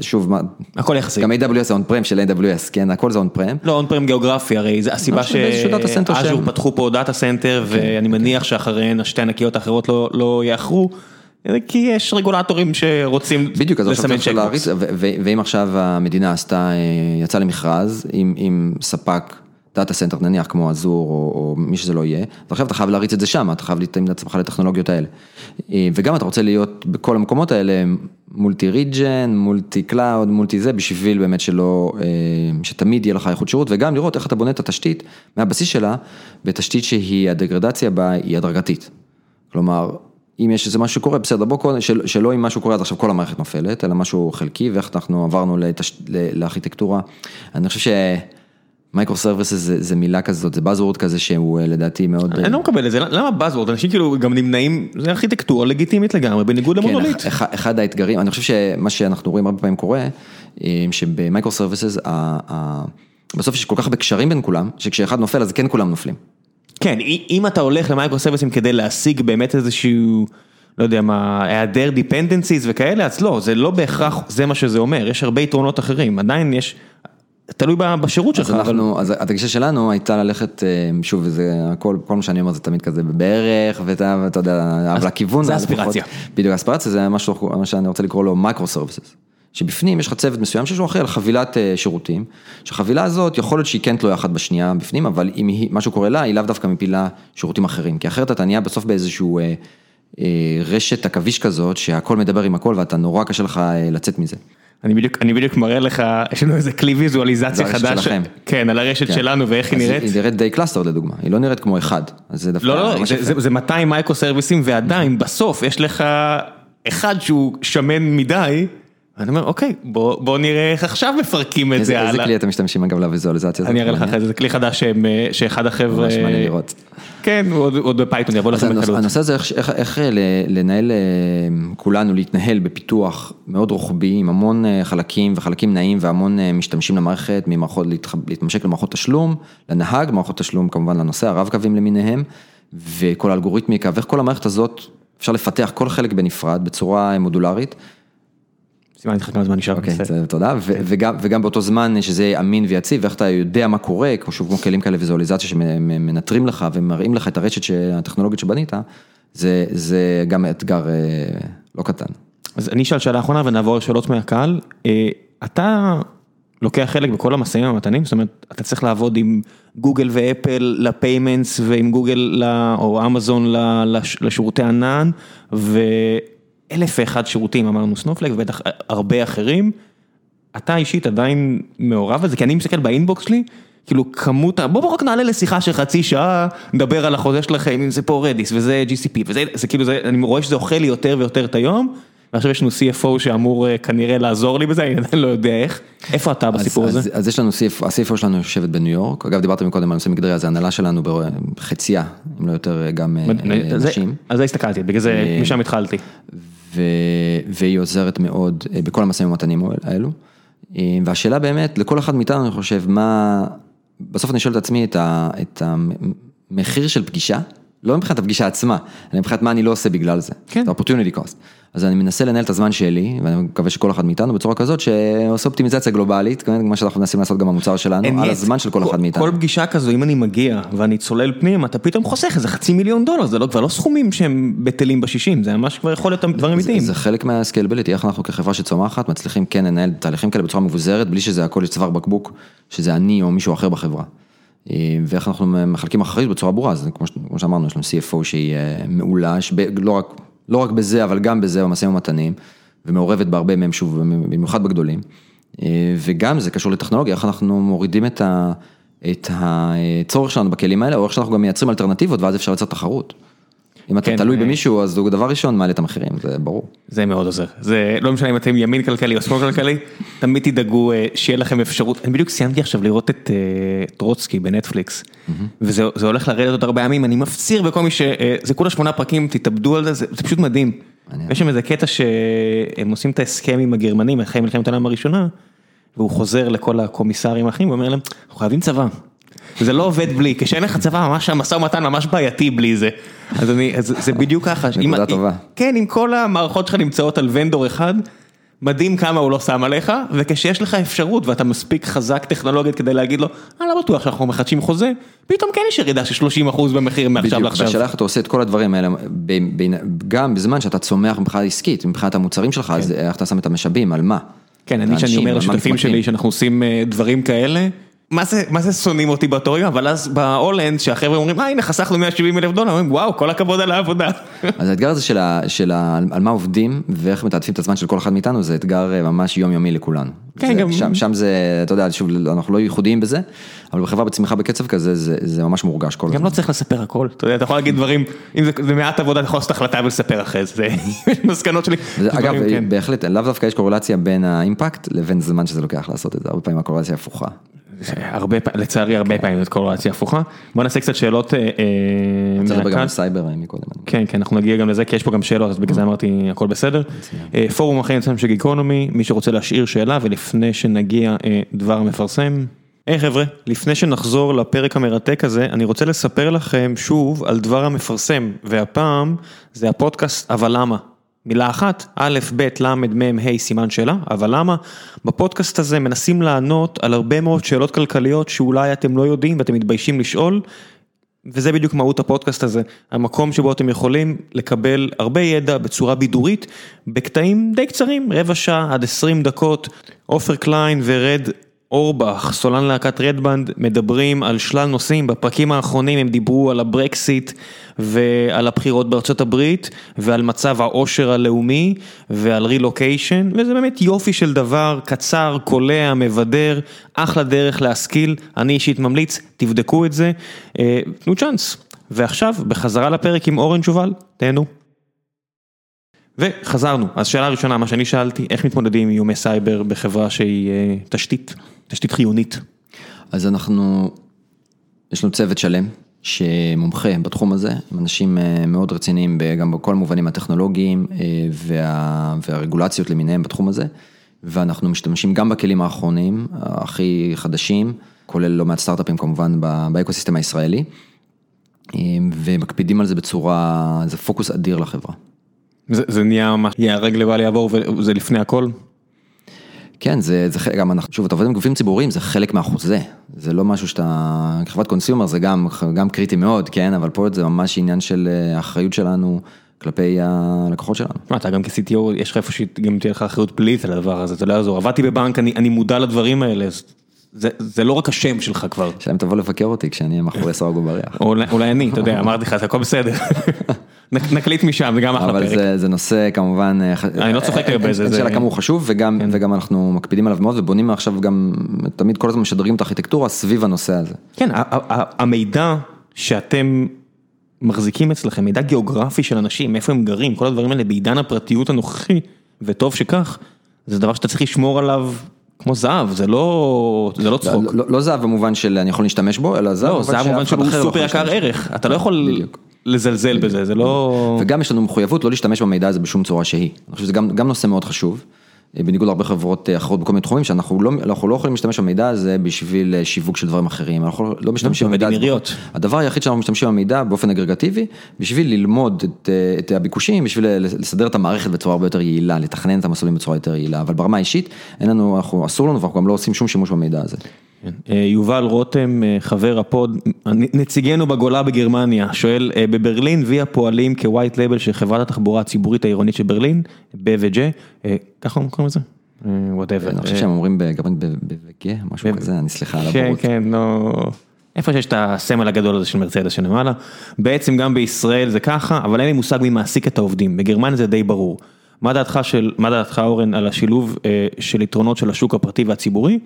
שוב, הכל יחסי. גם AWS זה on-prem של AWS, כן, הכל זה on-prem. לא, און פרם גיאוגרפי, הרי זה הסיבה ש Azure פתחו פה data center, ואני מניח שאחריהן השתי ענקיות האחרות לא יאחרו. כי יש רגולטורים שרוצים בדיוק, אז עכשיו צריך להריץ, ואם עכשיו המדינה עשתה, יצאה למכרז עם ספק data center נניח כמו Azure או מי שזה לא יהיה, ועכשיו אתה חייב להריץ את זה שם, אתה חייב להתאים את עצמך לטכנולוגיות האלה. וגם אתה רוצה להיות בכל המקומות האלה multi region, multi cloud, multi זה, בשביל באמת שלא, שתמיד יהיה לך איכות שירות, וגם לראות איך אתה בונה את התשתית מהבסיס שלה, בתשתית שהיא הדגרדציה בה היא הדרגתית. כלומר, אם יש איזה משהו שקורה, בסדר, בוא קודם, שלא אם משהו קורה אז עכשיו כל המערכת נופלת, אלא משהו חלקי, ואיך אנחנו עברנו לארכיטקטורה. אני חושב ש... microservices זה מילה כזאת, זה Buzzword כזה שהוא לדעתי מאוד... אני לא מקבל את זה, למה Buzzword? אנשים כאילו גם נמנעים, זה ארכיטקטורה לגיטימית לגמרי, בניגוד למונוליט. כן, אחד האתגרים, אני חושב שמה שאנחנו רואים הרבה פעמים קורה, שב microservices, בסוף יש כל כך הרבה קשרים בין כולם, שכשאחד נופל אז כן כולם נופלים. כן, אם אתה הולך למייקרו סרוויסים כדי להשיג באמת איזשהו... לא יודע מה, היעדר dependencies וכאלה, אז לא, זה לא בהכרח, זה מה שזה אומר, יש הרבה יתרונות אחרים, עדיין יש, תלוי בשירות שלך. אז אנחנו, אז הגישה שלנו הייתה ללכת, שוב, זה הכל, כל מה שאני אומר זה תמיד כזה בערך, ואתה יודע, אבל הכיוון. זה אספירציה. בדיוק, אספירציה זה משהו, מה שאני רוצה לקרוא לו macro services. שבפנים יש לך צוות מסוים שיש לו אחראי על חבילת שירותים, שהחבילה הזאת יכול להיות שהיא כן תלויה אחת בשנייה בפנים, אבל אם משהו קורה לה, היא לאו דווקא מפילה שירותים אחרים, כי אחרת אתה נהיה בסוף באיזשהו רשת עכביש כזאת, שהכל מדבר עם הכל ואתה נורא קשה לך לצאת מזה. אני בדיוק, אני בדיוק מראה לך, יש לנו איזה כלי ויזואליזציה חדש, כן, על הרשת שלנו ואיך היא נראית. היא נראית די cluster לדוגמה, היא לא נראית כמו אחד, אז זה דווקא... לא, לא, זה 200 מייקרו סרוויסים ועדיין בסוף יש לך אחד שהוא שמן מדי, אני אומר, אוקיי, בוא בוא נראה איך עכשיו מפרקים את זה איזה איזה הלאה. כלי אתם משתמשים אגב לוויזואליזציה הזאת? אני אראה לך אחרי זה, זה כלי חדש שהם, אה, שאחד החבר'ה, ממש מעניין לראות. כן, עוד- בפייתון, יבוא לכם בקלות. הנושא הזה, איך, ל- לנהל, אה, כולנו להתנהל בפיתוח מאוד רוחבי, עם המון אה, חלקים וחלקים נעים והמון אה, משתמשים למערכת, ממערכות, להתממשק למערכות תשלום, לנהג, מערכות תשלום כמובן לנוסע, הרב קווים למיניהם, וכל האלגוריתמיקה, ואיך כל המערכת הזאת, אפשר לפתח כל חלק בנפרד, בצורה מודולרית. סימנתי לך כמה זמן נשאר. אוקיי, תודה, ו- וגם, באותו זמן שזה אמין ויציב, ואיך אתה יודע מה קורה, כמו שוב כמו כלים כאלה ויזואליזציה שמנטרים לך ומראים לך את הרשת הטכנולוגית שבנית, זה, זה גם אתגר אה, לא קטן. אז אני אשאל שאלה אחרונה ונעבור לשאלות מהקהל. אה, אתה לוקח חלק בכל המשאים ומתנים, זאת אומרת, אתה צריך לעבוד עם גוגל ואפל לפיימנטס ועם גוגל או אמזון לשירותי ענן ואלף ואחד שירותים, אמרנו סנופלק ובטח הרבה אחרים. אתה אישית עדיין מעורב בזה, כי אני מסתכל באינבוקס שלי, כאילו כמות, בוא בוא רק נעלה לשיחה של חצי שעה, נדבר על החוזה שלכם, אם זה פה רדיס וזה GCP וזה, זה כאילו, זה, אני רואה שזה אוכל לי יותר ויותר את היום, ועכשיו יש לנו CFO שאמור אה, כנראה לעזור לי בזה, אני עדיין לא יודע איך, איפה אתה בסיפור אז, הזה? אז, אז יש לנו CFO, ה-CFO שלנו יושבת בניו יורק, אגב דיברת מקודם על נושא מגדרי, אז ההנהלה שלנו בחצייה, אם לא יותר גם אה, זה- נשים. על זה הסתכלתי, בגלל זה, משם התחלתי. והיא עוזרת מאוד אה, בכל המשאים ומתנים האלו. אה, והשאלה באמת, לכל אחד מאיתנו אני חושב, מה, בסוף אני שואל את עצמי את, ה... את המחיר של פגישה, לא מבחינת הפגישה עצמה, אלא מבחינת מה אני לא עושה בגלל זה, כן. את ה-opportunity cost. אז אני מנסה לנהל את הזמן שלי, ואני מקווה שכל אחד מאיתנו בצורה כזאת שעושה אופטימיזציה גלובלית, כמו שאנחנו מנסים לעשות גם במוצר שלנו, על הזמן של כל אחד מאיתנו. כל פגישה כזו, אם אני מגיע ואני צולל פנים, אתה פתאום חוסך איזה חצי מיליון דולר, זה לא, כבר לא סכומים שהם בטלים בשישים, זה ממש כבר יכול להיות דברים אמיתיים. זה חלק מהסקיילביליטי, איך אנחנו כחברה שצומחת מצליחים כן לנהל תהליכים כאלה בצורה מבוזרת, בלי שזה הכל צוואר בקבוק, שזה אני או מישהו אחר בחברה. אה, ואיך אנחנו מחלקים אחריות בצורה ברורה, אז כמו, כמו שאמרנו, יש לנו CFO שהיא אה, מעולה, לא, רק, לא רק בזה, אבל גם בזה במשאים ומתנים, ומעורבת בהרבה מהם, שוב, במיוחד בגדולים. אה, וגם זה קשור לטכנולוגיה, איך אנחנו מורידים את, ה, את הצורך שלנו בכלים האלה, או איך שאנחנו גם מייצרים אלטרנטיבות, ואז אפשר לייצר תחרות. אם אתה כן, תלוי אה, במישהו, אז הוא דבר ראשון מעלה את המחירים, זה ברור. זה מאוד עוזר, זה לא משנה אם אתם ימין כלכלי או שמאל כלכלי, תמיד תדאגו אה, שיהיה לכם אפשרות, אני בדיוק סיימתי עכשיו לראות את אה, טרוצקי בנטפליקס, וזה זה הולך לרדת עוד הרבה ימים, אני מפציר בכל מי ש... אה, זה כולה שמונה פרקים, תתאבדו על זה, זה פשוט מדהים. יש שם איזה קטע שהם עושים את ההסכם עם הגרמנים אחרי מלחמת העולם הראשונה, והוא חוזר לכל הקומיסרים האחרים ואומר להם, אנחנו חייבים צבא. זה לא עובד בלי, כשאין לך צבא ממש המשא ומתן ממש בעייתי בלי זה. אז אני, אז זה בדיוק ככה. נקודה אם- טובה. כן, אם כל המערכות שלך נמצאות על ונדור אחד, מדהים כמה הוא לא שם עליך, וכשיש לך אפשרות ואתה מספיק חזק טכנולוגית כדי להגיד לו, אני לא בטוח שאנחנו מחדשים חוזה, פתאום כן יש ירידה של 30% במחיר מעכשיו בדיוק, לעכשיו. והשאלה איך אתה עושה את כל הדברים האלה, ב- בין- גם בזמן שאתה צומח מבחינה עסקית, מבחינת המוצרים שלך, אז איך אתה שם את המשאבים, על מה? כן, אני שאני אומר לשותפים. שלי שאנחנו עושים אה, דברים כאלה, מה זה, שונאים אותי באותו רגע, אבל אז בהולנד שהחבר'ה אומרים, אה הנה חסכנו 170 אלף דולר, אומרים וואו כל הכבוד על העבודה. אז האתגר הזה של, ה, של ה, על מה עובדים ואיך מתעדפים את הזמן של כל אחד מאיתנו, זה אתגר אה, ממש יומיומי לכולנו. כן, זה, גם- שם, שם זה, אתה יודע, שוב, אנחנו לא ייחודיים בזה, אבל בחברה בצמיחה בקצב כזה, זה, זה ממש מורגש כל גם הזמן. לא צריך לספר הכל, אתה יודע, אתה יכול להגיד דברים, אם זה זה מעט עבודה, אתה יכול לעשות החלטה ולספר אחרי זה, זה מסקנות שלי. וזה, אגב, כן. בהחלט, לאו דווקא יש קורלציה בין האימפקט לבין זמן שזה לוקח לעשות את זה, הרבה פעמים הקורלציה הפוכה. הרבה פעמים, לצערי הרבה פעמים זאת קורלציה הפוכה. בוא נעשה קצת שאלות אה, אה, צריך גם מהקהל. סייבר מקודם. כן, כן, אנחנו נגיע גם לזה, כי יש פה גם שאלות, אז בגלל זה אמרתי הכל בסדר. אה, פורום החיים אצלנו של גיקונומי, מי שרוצה להשאיר שאלה, ולפני שנגיע דבר מפרסם. היי חבר'ה, לפני שנחזור לפרק המרתק הזה, אני רוצה לספר לכם שוב על דבר המפרסם, והפעם זה הפודקאסט אבל למה. מילה אחת, א', ב', ל', מ', ה', סימן שאלה, אבל למה? בפודקאסט הזה מנסים לענות על הרבה מאוד שאלות כלכליות שאולי אתם לא יודעים ואתם מתביישים לשאול, וזה בדיוק מהות הפודקאסט הזה, המקום שבו אתם יכולים לקבל הרבה ידע בצורה בידורית, בקטעים די קצרים, רבע שעה עד 20 דקות. עופר קליין ועד אורבך, סולן להקת רדבנד, מדברים על שלל נושאים, בפרקים האחרונים הם דיברו על הברקסיט ועל הבחירות בארצות הברית ועל מצב העושר הלאומי ועל רילוקיישן, וזה באמת יופי של דבר, קצר, קולע, מבדר, אחלה דרך להשכיל, אני אישית ממליץ, תבדקו את זה, אה, תנו צ'אנס. ועכשיו, בחזרה לפרק עם אורן שובל, תהנו. וחזרנו, אז שאלה ראשונה, מה שאני שאלתי, איך מתמודדים עם איומי סייבר בחברה שהיא אה, תשתית, תשתית חיונית? אז אנחנו, יש לנו צוות שלם שמומחה בתחום הזה, עם אנשים אה, מאוד רציניים גם בכל המובנים הטכנולוגיים אה, וה, והרגולציות למיניהם בתחום הזה, ואנחנו משתמשים גם בכלים האחרונים, הכי חדשים, כולל לא מעט סטארט-אפים כמובן באקוסיסטם הישראלי, ומקפידים על זה בצורה, זה פוקוס אדיר לחברה. זה, זה נהיה ממש ייהרג ובל יעבור וזה לפני הכל? כן, זה, זה חלק, גם אנחנו, שוב, אתה עובד עם גופים ציבוריים, זה חלק מהחוזה, זה לא משהו שאתה, כחברת consumer זה גם, גם קריטי מאוד, כן, אבל פה זה ממש עניין של אה, האחריות שלנו כלפי הלקוחות שלנו. מה, אתה גם כ-CTO, יש לך איפה שגם תהיה לך אחריות פלילית על הדבר הזה, אתה לא יעזור, עבדתי בבנק, אני, אני מודע לדברים האלה, זה, זה לא רק השם שלך כבר. שלהם תבוא לבקר אותי כשאני אהיה מאחורי סורגו בריח. אולי, אולי אני, אתה יודע, אמרתי לך, זה הכל בסדר. נקליט משם, זה גם אחלה פרק. אבל זה זה נושא כמובן, אה, אני לא צוחק הרבה, זה... שאלה כמה הוא חשוב וגם כן. וגם אנחנו מקפידים עליו מאוד ובונים עכשיו גם, תמיד כל הזמן משדרגים את הארכיטקטורה סביב הנושא הזה. כן, המידע שאתם מחזיקים אצלכם, מידע גיאוגרפי של אנשים, איפה הם גרים, כל הדברים האלה בעידן הפרטיות הנוכחי, וטוב שכך, זה דבר שאתה צריך לשמור עליו כמו זהב, זה לא, זה לא צחוק. לא, לא, לא זהב במובן של אני יכול להשתמש בו, אלא זהב לא, במובן שהוא סופר יקר ערך, אתה לא יכול בדיוק. לזלזל בזה, זה לא... וגם יש לנו מחויבות לא להשתמש במידע הזה בשום צורה שהיא. אני חושב שזה גם, גם נושא מאוד חשוב. אה, בניגוד להרבה חברות אה, אחרות בכל מיני תחומים, שאנחנו לא, לא יכולים להשתמש במידע הזה בשביל אה, שיווק של דברים אחרים, אנחנו לא משתמשים במידע, הדבר היחיד שאנחנו משתמשים במידע באופן אגרגטיבי, בשביל ללמוד את, את הביקושים, בשביל לסדר את המערכת בצורה הרבה יותר יעילה, לתכנן את המסלולים בצורה יותר יעילה, אבל ברמה האישית, אין לנו, אנחנו, אסור לנו ואנחנו גם לא עושים שום שימוש במידע הזה. כן. אה, יובל רותם, אה, חבר ה pod, נציגנו בגולה בגרמניה, שואל, אה, בברלין Via פועלים כ white label של חברת התחבורה הציבורית העירונית של ברלין, BVG, ככה קוראים לזה? whatever. אני חושב שהם אומרים בגרמנית בגה, משהו כזה, אני סליחה על הבורות. כן, כן, לא... איפה שיש את הסמל הגדול הזה של מרצדס שלמעלה, בעצם גם בישראל זה ככה, אבל אין לי מושג מי מעסיק את העובדים, בגרמניה זה די ברור. מה דעתך של, מה דעתך אורן על השילוב של יתרונות של השוק הפרטי והציבורי?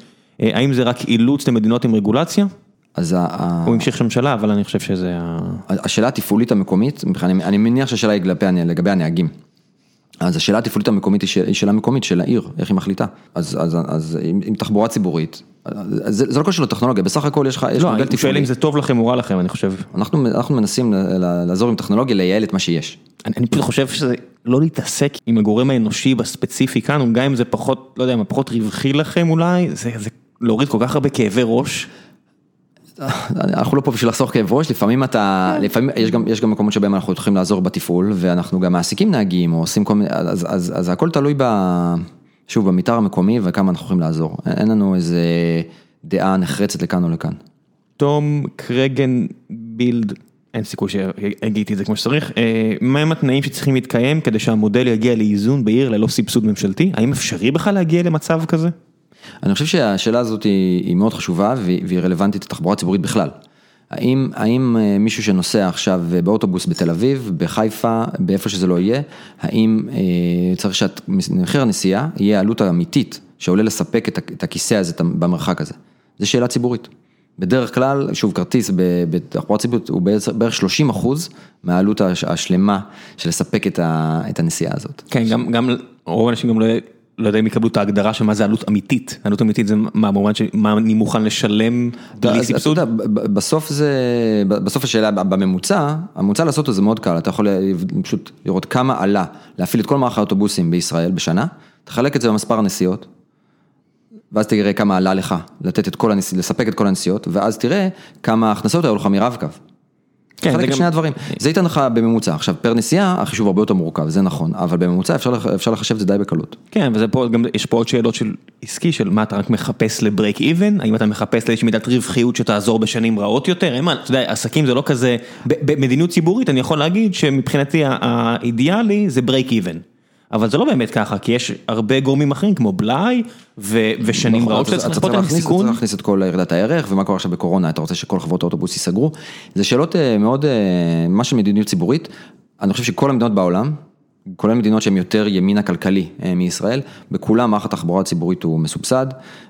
אה, האם זה רק אילוץ למדינות עם רגולציה? אז ה... הוא המשיך שם שאלה, אבל אני חושב שזה ה... השאלה התפעולית המקומית, אני מניח שהשאלה היא לגבי הנהגים. אז השאלה התפעולית המקומית היא שאלה מקומית של העיר, איך היא מחליטה. אז, אז, אז עם, עם תחבורה ציבורית, זה, זה לא קשור לטכנולוגיה, בסך הכל יש לך, יש לא, מודל תפעולי. לא, שואל אם זה טוב לכם או רע לכם, אני חושב. אנחנו, אנחנו מנסים לעזור עם טכנולוגיה, לייעל את מה שיש. אני, אני פשוט חושב שזה לא להתעסק עם הגורם האנושי בספציפי כאן, גם אם זה פחות, לא יודע, פחות רווחי לכם אולי, זה, זה להוריד כל כך הרבה כאבי ראש. אנחנו לא פה בשביל לחסוך כאב ראש, לפעמים אתה, לפעמים יש גם, יש גם מקומות שבהם אנחנו יכולים לעזור בתפעול, ואנחנו גם מעסיקים נהגים, או עושים כל מיני, אז, אז, אז הכל תלוי ב... שוב, במתאר המקומי וכמה אנחנו יכולים לעזור. אין לנו איזה דעה נחרצת לכאן או לכאן. תום קרגן בילד, אין סיכוי שהגיתי את זה כמו שצריך, אה, מהם התנאים שצריכים להתקיים כדי שהמודל יגיע לאיזון בעיר ללא סבסוד ממשלתי? האם אפשרי בכלל להגיע למצב כזה? אני חושב שהשאלה הזאת היא היא מאוד חשובה והיא רלוונטית לתחבורה ציבורית בכלל. האם האם אה, מישהו שנוסע עכשיו באוטובוס בתל אביב, בחיפה, באיפה שזה לא יהיה, האם אה, צריך שמחיר הנסיעה יהיה עלות אמיתית שעולה לספק את הכיסא הזה במרחק הזה? זו שאלה ציבורית. בדרך כלל, שוב, כרטיס בתחבורה ציבורית הוא בערך 30 אחוז מהעלות השלמה של לספק את הנסיעה הזאת. כן, גם, גם רוב האנשים גם לא... לא יודע אם יקבלו את ההגדרה של מה זה עלות אמיתית, עלות אמיתית זה מה במובן של מה אני מוכן לשלם בלי סבסוד? בסוף זה, בסוף השאלה בממוצע, הממוצע לעשות את זה מאוד קל, אתה יכול פשוט לראות כמה עלה להפעיל את כל מערך האוטובוסים בישראל בשנה, תחלק את זה במספר הנסיעות, ואז תראה כמה עלה לך לתת את כל הנסיעות, לספק את כל הנסיעות, ואז תראה כמה הכנסות היו לך מרב-קו. כן, זה גם שני הדברים, זה ייתן לך בממוצע, עכשיו פר נסיעה החישוב הרבה יותר מורכב, זה נכון, אבל בממוצע אפשר אפשר לחשב את זה די בקלות. כן, וזה פה גם, יש פה עוד שאלות של עסקי, של מה אתה רק מחפש לברייק איבן, האם אתה מחפש לאיזושהי מידת רווחיות שתעזור בשנים רעות יותר, אין מה, אתה יודע, עסקים זה לא כזה, במדיניות ציבורית אני יכול להגיד שמבחינתי האידיאלי זה ברייק איבן. אבל זה לא באמת ככה, כי יש הרבה גורמים אחרים כמו בלאי ושנים נכון, רעות שאתה צריך לצפות סיכון. אתה צריך להכניס את כל ירידת הערך ומה קורה עכשיו בקורונה, אתה רוצה שכל חברות האוטובוס ייסגרו. זה שאלות אה, מאוד, אה, מה שמדיניות ציבורית, אני חושב שכל המדינות בעולם, כולל מדינות שהן יותר ימין הכלכלי אה, מישראל, בכולם מערך התחבורה הציבורית הוא מסובסד,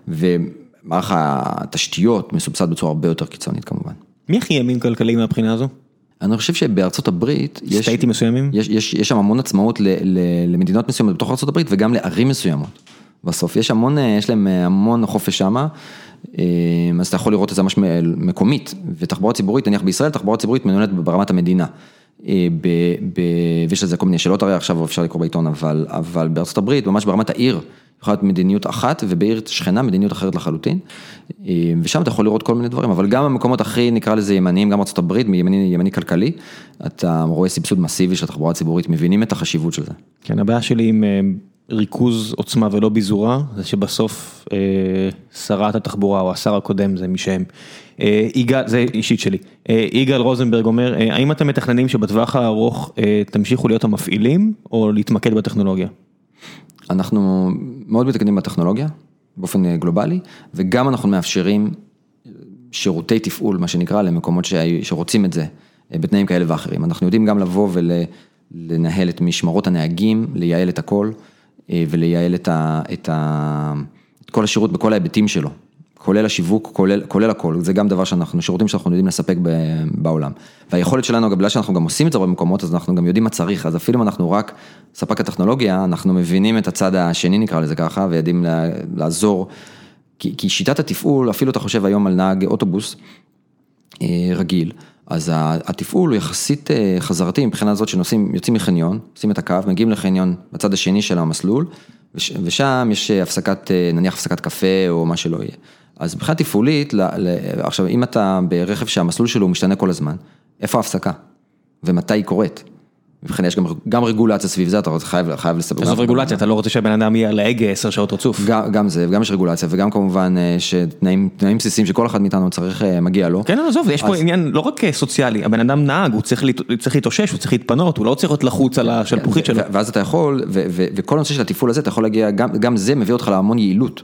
ומערך התשתיות מסובסד בצורה הרבה יותר קיצונית כמובן. מי הכי ימין כלכלי מהבחינה הזו? אני חושב שבארצות הברית, יש, סטייטים מסוימים? יש, יש, יש שם המון עצמאות ל, ל, למדינות מסוימות בתוך ארצות הברית וגם לערים מסוימות. בסוף יש המון, יש להם המון חופש שמה, אז אתה יכול לראות את זה ממש מקומית, ותחבורה ציבורית, נניח בישראל, תחבורה ציבורית מנוהלת ברמת המדינה. ב, ב, ויש לזה כל מיני שאלות הרי עכשיו אפשר לקרוא בעיתון, אבל, אבל בארצות הברית, ממש ברמת העיר, יכולה להיות מדיניות אחת, ובעיר שכנה מדיניות אחרת לחלוטין. ושם אתה יכול לראות כל מיני דברים, אבל גם במקומות הכי נקרא לזה ימניים, גם ארה"ב, ימני, ימני כלכלי, אתה רואה סבסוד מסיבי של התחבורה הציבורית, מבינים את החשיבות של זה. כן, הבעיה שלי עם ריכוז עוצמה ולא ביזורה, זה שבסוף אה, שרת התחבורה או השר הקודם זה מי שהם. אה, יגאל, זה אישית שלי, אה, יגאל רוזנברג אומר, אה, האם אתם מתכננים שבטווח הארוך אה, תמשיכו להיות המפעילים או להתמקד בטכנולוגיה? אנחנו מאוד מתקדמים בטכנולוגיה, באופן גלובלי, וגם אנחנו מאפשרים שירותי תפעול, מה שנקרא, למקומות שרוצים את זה, בתנאים כאלה ואחרים. אנחנו יודעים גם לבוא ולנהל את משמרות הנהגים, לייעל את הכל. ולייעל את, ה, את, ה, את כל השירות בכל ההיבטים שלו, כולל השיווק, כולל, כולל הכל, זה גם דבר שאנחנו, שירותים שאנחנו יודעים לספק בעולם. והיכולת שלנו, בגלל שאנחנו גם עושים את זה במקומות, אז אנחנו גם יודעים מה צריך, אז אפילו אם אנחנו רק ספק הטכנולוגיה, אנחנו מבינים את הצד השני נקרא לזה ככה, ויודעים לעזור, כי, כי שיטת התפעול, אפילו אתה חושב היום על נהג אוטובוס אה, רגיל, אז התפעול הוא יחסית אה, חזרתי מבחינה זאת שנוסעים, יוצאים מחניון, עושים את הקו, מגיעים לחניון בצד השני של המסלול, ושם יש הפסקת, אה, נניח הפסקת קפה או מה שלא יהיה. אז מבחינה תפעולית, עכשיו אם אתה ברכב שהמסלול שלו משתנה כל הזמן, איפה ההפסקה? ומתי היא קורית? ובכן יש גם גם רגולציה סביב זה, אתה חייב חייב לספר. עזוב רגולציה, אתה לא רוצה שהבן אדם יהיה על ההגה עשר שעות רצוף. גם זה, וגם יש רגולציה, וגם כמובן אה, שתנאים בסיסיים שכל אחד מאיתנו צריך, אה, מגיע לו. כן, עזוב, יש פה עניין לא רק אה, סוציאלי, הבן אדם נהג, הוא צריך להתאושש, הוא צריך להתפנות, הוא לא צריך להיות לחוץ על השלפוחית שלו. ואז אתה יכול, וכל הנושא של התפעול הזה, אתה יכול להגיע, גם זה מביא אותך להמון יעילות.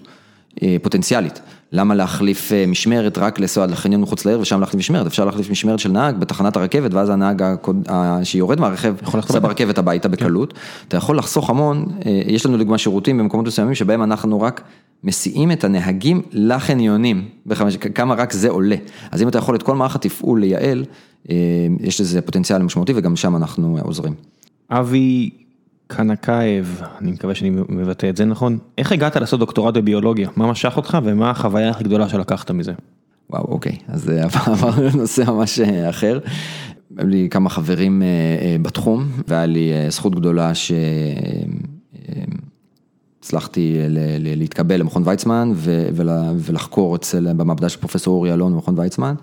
אה, פוטנציאלית. למה להחליף אה, משמרת רק לנסוע עד לחניון מחוץ לעיר ושם להחליף משמרת, אפשר להחליף משמרת של נהג בתחנת הרכבת ואז הנהג שיורד מהרכב, עושה ברכבת הביתה בקלות. אתה יכול לחסוך המון, אה, יש לנו לדוגמה שירותים במקומות מסוימים שבהם אנחנו רק מסיעים את הנהגים לחניונים, כמה רק זה עולה. אז אם אתה יכול את כל מערך התפעול לייעל, יש לזה פוטנציאל משמעותי וגם שם אנחנו עוזרים. אבי קנקייב, אני מקווה שאני מבטא את זה נכון, איך הגעת לעשות דוקטורט בביולוגיה? מה משך אותך ומה החוויה הכי גדולה שלקחת מזה? וואו, אוקיי, אז עברנו לנושא ממש אה, אחר. היו לי כמה חברים אה, אה, בתחום, והיה לי זכות גדולה שהצלחתי להתקבל למכון ויצמן ולחקור אצל, במעבדה של פרופסור אורי אלון במכון ויצמן,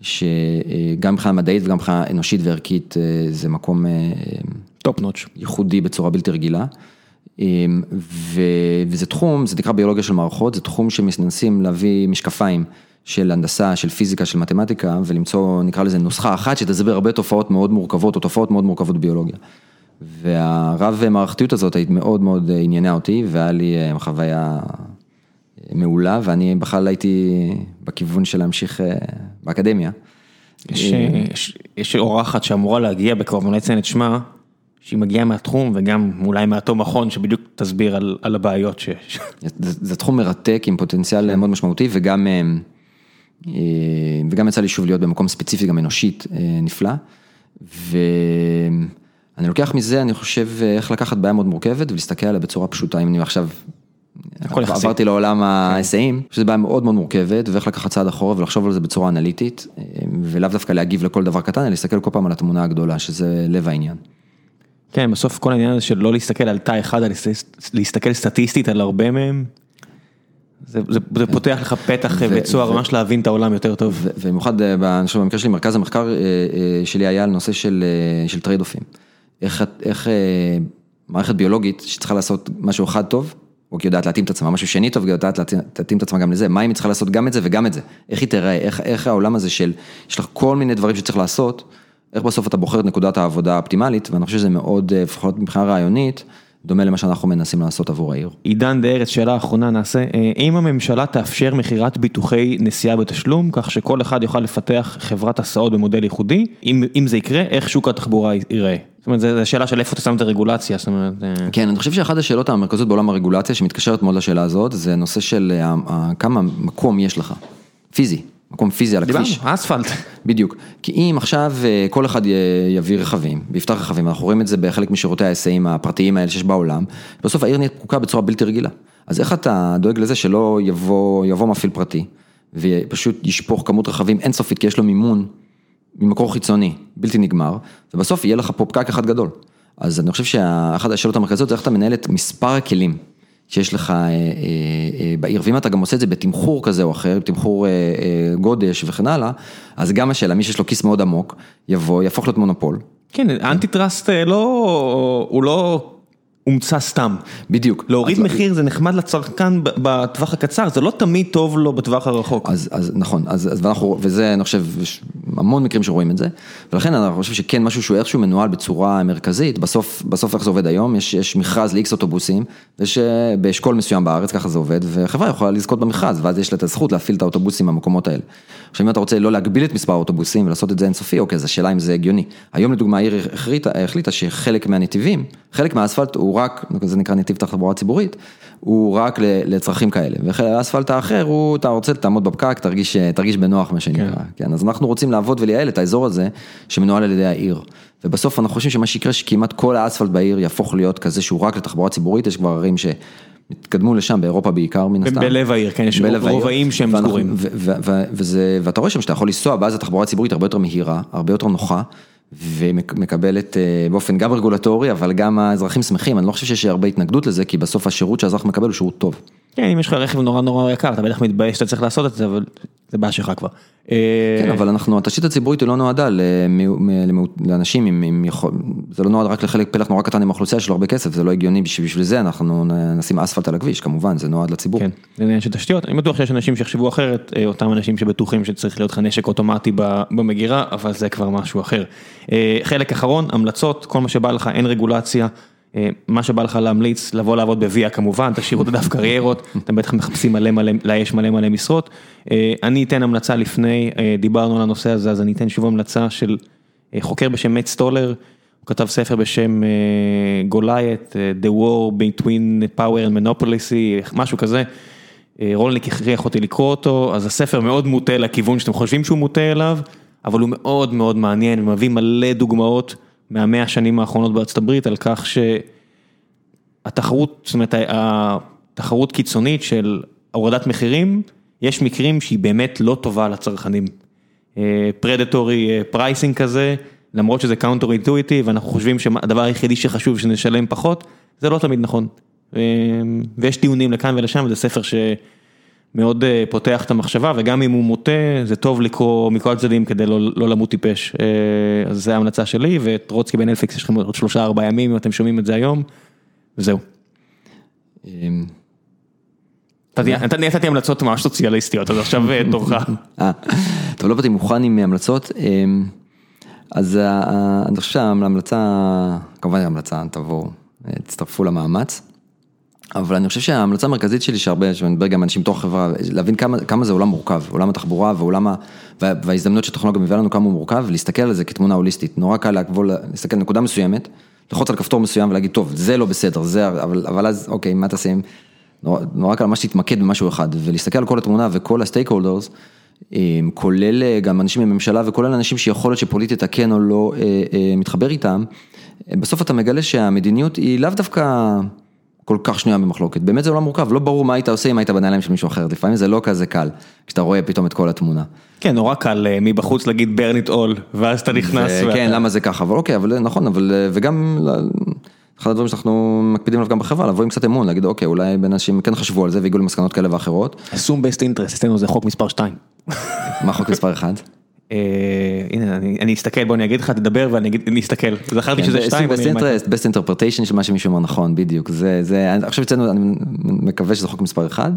שגם מבחינה מדעית וגם מבחינה אנושית וערכית זה מקום top notch. ייחודי בצורה בלתי רגילה. אמ, וזה תחום, זה נקרא ביולוגיה של מערכות, זה תחום שמנסים להביא משקפיים של הנדסה, של פיזיקה, של מתמטיקה, ולמצוא, נקרא לזה נוסחה אחת שתסביר הרבה תופעות מאוד מורכבות, או תופעות מאוד מורכבות בביולוגיה. והרב מערכתיות הזאת מאוד מאוד עניינה אותי, והיה לי אה, חוויה מעולה, ואני בכלל הייתי בכיוון של להמשיך אה, באקדמיה. יש, אה, יש, יש אורחת שאמורה להגיע בקרוב, אני לא אציין את שמה. שהיא מגיעה מהתחום וגם אולי מאותו מכון שבדיוק תסביר על, על הבעיות שיש. זה, זה תחום מרתק עם פוטנציאל מאוד משמעותי וגם, אה, וגם יצא לי שוב להיות במקום ספציפי גם אנושית נפלא. ואני לוקח מזה, אני חושב איך לקחת בעיה מאוד מורכבת ולהסתכל עליה בצורה פשוטה, אם אני עכשיו עברתי לעולם. ההיסעים, שזו בעיה מאוד מאוד מורכבת, ואיך לקחת צעד אחורה ולחשוב על זה בצורה אנליטית, ולאו דווקא להגיב לכל דבר קטן, אלא להסתכל כל פעם על התמונה הגדולה, שזה לב העניין. כן, בסוף כל העניין הזה של לא להסתכל על תא אחד, אלא להסתכל סטטיסטית על הרבה מהם, זה זה, זה פותח לך פתח וצוהר ממש להבין את העולם יותר טוב. ובמיוחד אה, במקרה שלי, מרכז המחקר אה, אה, שלי היה על נושא של של trade-off ים. איך איך מערכת ביולוגית שצריכה לעשות משהו אחד טוב, אוקיי, יודעת להתאים את עצמה, משהו שני טוב, יודעת להתאים את עצמה גם לזה, מה אם היא צריכה לעשות גם את זה וגם את זה, איך היא תראה, איך איך העולם הזה של, יש לך כל מיני דברים שצריך לעשות. איך בסוף אתה בוחר את נקודת העבודה האופטימלית, ואני חושב שזה מאוד, אה, לפחות מבחינה רעיונית, דומה למה שאנחנו מנסים לעשות עבור העיר. עידן דה ארץ, שאלה אחרונה נעשה, אה, אם הממשלה תאפשר מכירת ביטוחי נסיעה בתשלום, כך שכל אחד יוכל לפתח חברת הסעות במודל ייחודי, אם אם זה יקרה, איך שוק התחבורה ייראה? זאת אומרת, זו שאלה של איפה אתה שם את הרגולציה, זאת אומרת... אה. כן, אני חושב שאחת השאלות המרכזיות בעולם הרגולציה, שמתקשרת מאוד לשאלה הזאת, זה נושא של כמה מקום יש לך, פיזי. מקום פיזי על הכביש. דיברנו, אספלט. בדיוק, כי אם עכשיו אה, כל אחד יביא רכבים, ויפתח רכבים, אנחנו רואים את זה בחלק משירותי ההיסעים הפרטיים האלה שיש בעולם, בסוף העיר נהיית פקוקה בצורה בלתי רגילה. אז איך אתה דואג לזה שלא יבוא, יבוא מפעיל פרטי, ופשוט ישפוך כמות רכבים אינסופית, כי יש לו מימון ממקור חיצוני, בלתי נגמר, ובסוף יהיה לך פה פקק אחד גדול. אז אני חושב שאחת השאלות המרכזיות זה איך אתה מנהל את מספר הכלים שיש לך אה, אה, אה, בעיר, ואם אתה גם עושה את זה בתמחור כזה או אחר, תמחור אה, אה, גודש וכן הלאה, אז גם השאלה, מי שיש לו כיס מאוד עמוק, יבוא, יהפוך להיות מונופול. כן, אנטי טראסט אה, לא, הוא לא הומצא סתם. בדיוק. להוריד מחיר זה נחמד לצרכן בטווח הקצר, זה לא תמיד טוב לו בטווח הרחוק. אז, אז נכון, אז, אז ואנחנו, וזה אני חושב, יש המון מקרים שרואים את זה, ולכן אני חושב שכן משהו שהוא איכשהו מנוהל בצורה מרכזית, בסוף, בסוף איך זה עובד היום, יש, יש מכרז ל-X אוטובוסים, יש אה, באשכול מסוים בארץ, ככה זה עובד, וחברה יכולה לזכות במכרז, ואז יש לה את הזכות להפעיל את האוטובוסים במקומות האלה. עכשיו אם אתה רוצה לא להגביל את מספר האוטובוסים ולעשות את זה אינסופי, אוקיי, אז השאלה אם זה הגיוני. היום לדוגמה העיר החליטה שחלק מהנתיבים, חלק מהאספלט הוא רק, זה נקרא נתיב תחבורה ציבורית, הוא רק לצרכים כאלה, והאספלט האחר הוא, אתה רוצה, תעמוד בפקק, תרגיש, תרגיש בנוח מה שנקרא, כן. כן, אז אנחנו רוצים לעבוד ולייעל את האזור הזה שמנוהל על ידי העיר, ובסוף אנחנו חושבים שמה שיקרה שכמעט כל האספלט בעיר יהפוך להיות כזה שהוא רק לתחבורה ציבורית, יש כבר ערים שהתקדמו לשם, באירופה בעיקר מן הסתם. בלב העיר, כן, יש. רובעים שהם סגורים. ואתה רואה שם שאתה יכול לנסוע, ואז התחבורה הציבורית הרבה יותר מהירה, הרבה יותר נוחה, ומקבלת אה, באופן גם רגולטורי, אבל גם האזרחים שמחים, אני לא חושב שיש הרבה התנגדות לזה, כי בסוף השירות שהאזרח מקבל הוא שירות טוב. כן, אם יש לך רכב נורא נורא יקר, אתה בטח מתבייש שאתה צריך לעשות את זה, אבל זה בעיה שלך כבר. אה, כן, אבל אנחנו, התשתית הציבורית היא לא נועדה לאנשים עם, עם יכול, זה לא נועד רק לחלק פלח נורא קטן עם האוכלוסייה שלו הרבה כסף, זה לא הגיוני, בשביל זה אנחנו נשים אספלט על הכביש, כמובן, זה נועד לציבור. כן, זה עניין של תשתיות, אני בטוח שיש אנשים שיחשבו אחרת, אה, אותם אנשים שבטוחים שצריך להיות לך נשק אוטומטי במגירה, אבל זה כבר משהו אחר. אה, חלק אחרון, המלצות, כל מה שבא לך, אין רגולציה, מה שבא לך להמליץ, לבוא לעבוד בוויה כמובן, תשאירו את הדף קריירות, אתם בטח מחפשים מלא מלא, לאייש מלא מלא משרות. אה, אני אתן המלצה לפני, אה, דיברנו על הנושא הזה, אז אני אתן שוב המלצה של אה, חוקר בשם מאט סטולר, הוא כתב ספר בשם Goliath, The War Between Power and Monopoly, משהו כזה. אה, רולניק הכריח אותי לקרוא אותו, אז הספר מאוד מוטה לכיוון שאתם חושבים שהוא מוטה אליו, אבל הוא מאוד מאוד מעניין ומביא מלא דוגמאות מהמאה השנים האחרונות בארצות הברית על כך שהתחרות, זאת אומרת התחרות קיצונית של הורדת מחירים, יש מקרים שהיא באמת לא טובה לצרכנים. predatory pricing כזה, למרות שזה counter intuitive, ואנחנו חושבים שהדבר היחידי שחשוב שנשלם פחות, זה לא תמיד נכון. אה, ויש טיעונים לכאן ולשם, וזה ספר שמאוד אה, פותח את המחשבה, וגם אם הוא מוטה, זה טוב לקרוא מכל הצדדים כדי לא, לא למות טיפש. אה, אז זו ההמלצה שלי, וטרוצקי בנטפליקס יש לכם עוד שלושה ארבעה ימים, אם אתם שומעים את זה היום, וזהו. אמ, נתתי- המלצות ממש סוציאליסטיות, אז עכשיו תורך. אה, טוב, לא באתי מוכן עם המלצות, אמ, אז אני חושב שההמלצה, כמובן ההמלצה, תבואו, תצטרפו למאמץ, אבל אני חושב שההמלצה המרכזית שלי, שהרבה, שאני מדבר גם אנשים מתוך החברה, להבין כמה, כמה זה עולם מורכב, עולם התחבורה ועולם ה... וה- וההזדמנות שטכנולוגיה מביאה לנו כמה הוא מורכב, ולהסתכל על זה כתמונה הוליסטית, נורא קל לעבור, להסתכל על נקודה מסוימת, ללחוץ על כפתור מסוים ולהגיד, טוב, זה לא בסדר, זה, אבל, אבל אז, אוקיי, מה תעשה עם... נורא, נורא קל ממש להתמקד במשהו אחד, ולהסתכל על כל התמונה וכל הסטייק הולדרס, כולל אה, גם אנשים בממשלה וכולל אנשים שיכול להיות שפוליטית כן או לא אה, אה, מתחבר איתם, בסוף אתה מגלה שהמדיניות היא לאו דווקא כל כך שנויה במחלוקת, באמת זה עולם מורכב, לא ברור מה היית עושה אם היית בנעליים של מישהו אחר, לפעמים זה לא כזה קל, כשאתה רואה פתאום את כל התמונה. כן, נורא קל אה, מבחוץ להגיד burn it all, ואז אתה נכנס. ו- ואתה- כן, למה זה ככה, אבל אוקיי, אבל נכון, אבל אה, וגם, אחד הדברים שאנחנו מקפידים עליו גם בחברה, לבוא עם קצת אמון, להגיד אוקיי, אולי אנשים כן חשבו על זה והגיעו למסקנות כאלה ואחרות, assume best interest, אצלנו זה חוק מספר 2. מה חוק מספר אחד? הנה, אני אסתכל, בוא אני אגיד לך, תדבר ואני אגיד, אני אסתכל. זכרתי שזה 2. best interpretation של מה שמישהו אומר נכון, בדיוק, זה, זה, חושב אצלנו, אני מקווה שזה חוק מספר אחד,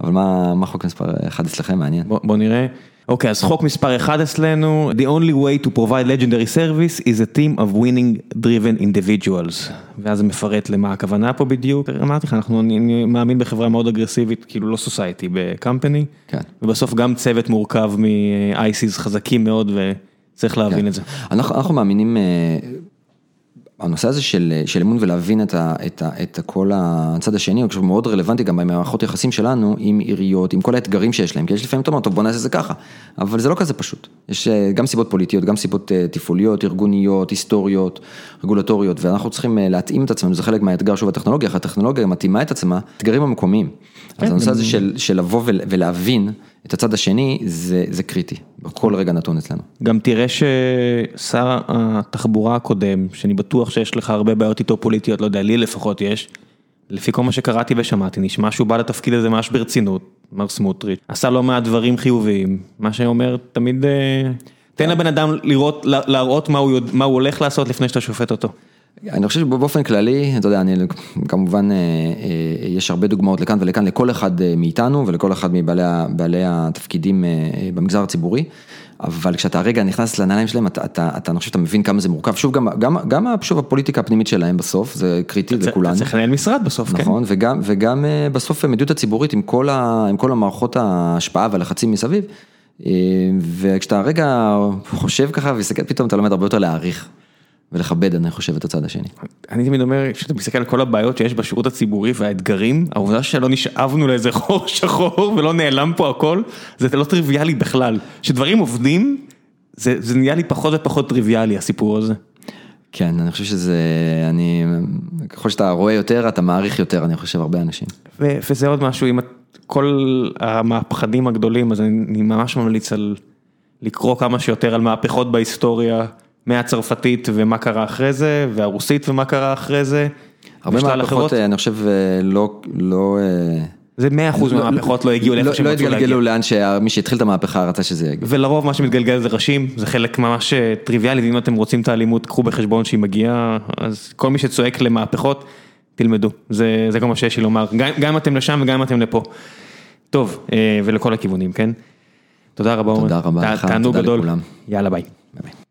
אבל מה, מה חוק מספר אחד אצלכם מעניין? בוא בוא נראה. אוקיי, אז חוק מספר 1 אצלנו, The only way to provide legendary service is a team of winning driven individuals. ואז זה מפרט למה הכוונה פה בדיוק. אמרתי לך, אנחנו, אני, אני מאמין בחברה מאוד אגרסיבית, כאילו לא סוסייטי, בקמפני. כן. ובסוף גם צוות מורכב מ-ICs חזקים מאוד וצריך להבין כן. את זה. אנחנו, אנחנו מאמינים, אה, הנושא הזה של, של אמון ולהבין את, ה, את, ה, את כל הצד השני, הוא מאוד רלוונטי גם במערכות יחסים שלנו עם עיריות, עם כל האתגרים שיש להם, כי יש לפעמים אתה אומר, טוב בוא נעשה את זה ככה, אבל זה לא כזה פשוט, יש אה, גם סיבות פוליטיות, גם סיבות אה, תפעוליות, ארגוניות, היסטוריות, רגולטוריות, ואנחנו צריכים אה, להתאים את עצמנו, זה חלק מהאתגר שוב הטכנולוגיה, הטכנולוגיה מתאימה את עצמה, אתגרים המקומיים, אז כן, הנושא הזה של, של לבוא ולהבין את הצד השני, זה, זה קריטי, בכל רגע נתון אצלנו. גם תראה ששר התחבורה הקודם, שאני בטוח שיש לך הרבה בעיות איתו פוליטיות, לא יודע, לי לפחות יש, לפי כל מה שקראתי ושמעתי, נשמע שהוא בא לתפקיד הזה ממש ברצינות, מר סמוטריץ', עשה לא מעט דברים חיוביים, מה שאומר תמיד, אה, תן לבן אדם לראות, להראות מה הוא, מה הוא הולך לעשות לפני שאתה שופט אותו. אני חושב שבאופן כללי, אתה יודע, אני כמובן, אה, אה, יש הרבה דוגמאות לכאן ולכאן, לכל אחד אה, מאיתנו ולכל אחד מבעלי התפקידים במגזר הציבורי, אבל כשאתה רגע נכנס לנעליים שלהם, אתה, אתה, אתה, אני חושב שאתה מבין כמה זה מורכב, שוב, גם, גם, גם שוב הפוליטיקה הפנימית שלהם בסוף, זה קריטי לכולנו. אתה צריך לנהל משרד בסוף, נכון, כן. נכון, וגם, וגם בסוף המדיניות הציבורית עם כל, ה, עם כל המערכות ההשפעה והלחצים מסביב, וכשאתה רגע חושב ככה ומסתכל, פתאום אתה לומד הרבה יותר להעריך. ולכבד, אני חושב, את הצד השני. אני תמיד אומר, כשאתה מסתכל על כל הבעיות שיש בשירות הציבורי והאתגרים, העובדה שלא נשאבנו לאיזה חור שחור ולא נעלם פה הכל, זה לא טריוויאלי בכלל. כשדברים עובדים, זה, זה נהיה לי פחות ופחות טריוויאלי הסיפור הזה. כן, אני חושב שזה, אני, ככל שאתה רואה יותר, אתה מעריך יותר, אני חושב, הרבה אנשים. ו, וזה עוד משהו, אם כל המהפכנים הגדולים, אז אני ממש ממליץ על לקרוא כמה שיותר על מהפכות בהיסטוריה. מהצרפתית ומה קרה אחרי זה, והרוסית ומה קרה אחרי זה. הרבה מהפכות, אני חושב, לא, לא... זה 100% לא, לא, מהמהפכות לא הגיעו לאיפה שהם רצו להגיע. לא התגלגלו לאן שמי שהתחיל את המהפכה רצה שזה יגיע. ולרוב מה שמתגלגל זה ראשים, זה חלק ממש אה, טריוויאלי, ואם אתם רוצים את האלימות, קחו בחשבון שהיא מגיעה, אז כל מי שצועק למהפכות, תלמדו, זה, זה כל מה שיש לי לומר, גם, גם אתם לשם וגם אתם לפה. טוב, אה, ולכל הכיוונים, כן? תודה רבה, תודה רבה לך, תודה לכולם. יאללה ביי. ביי.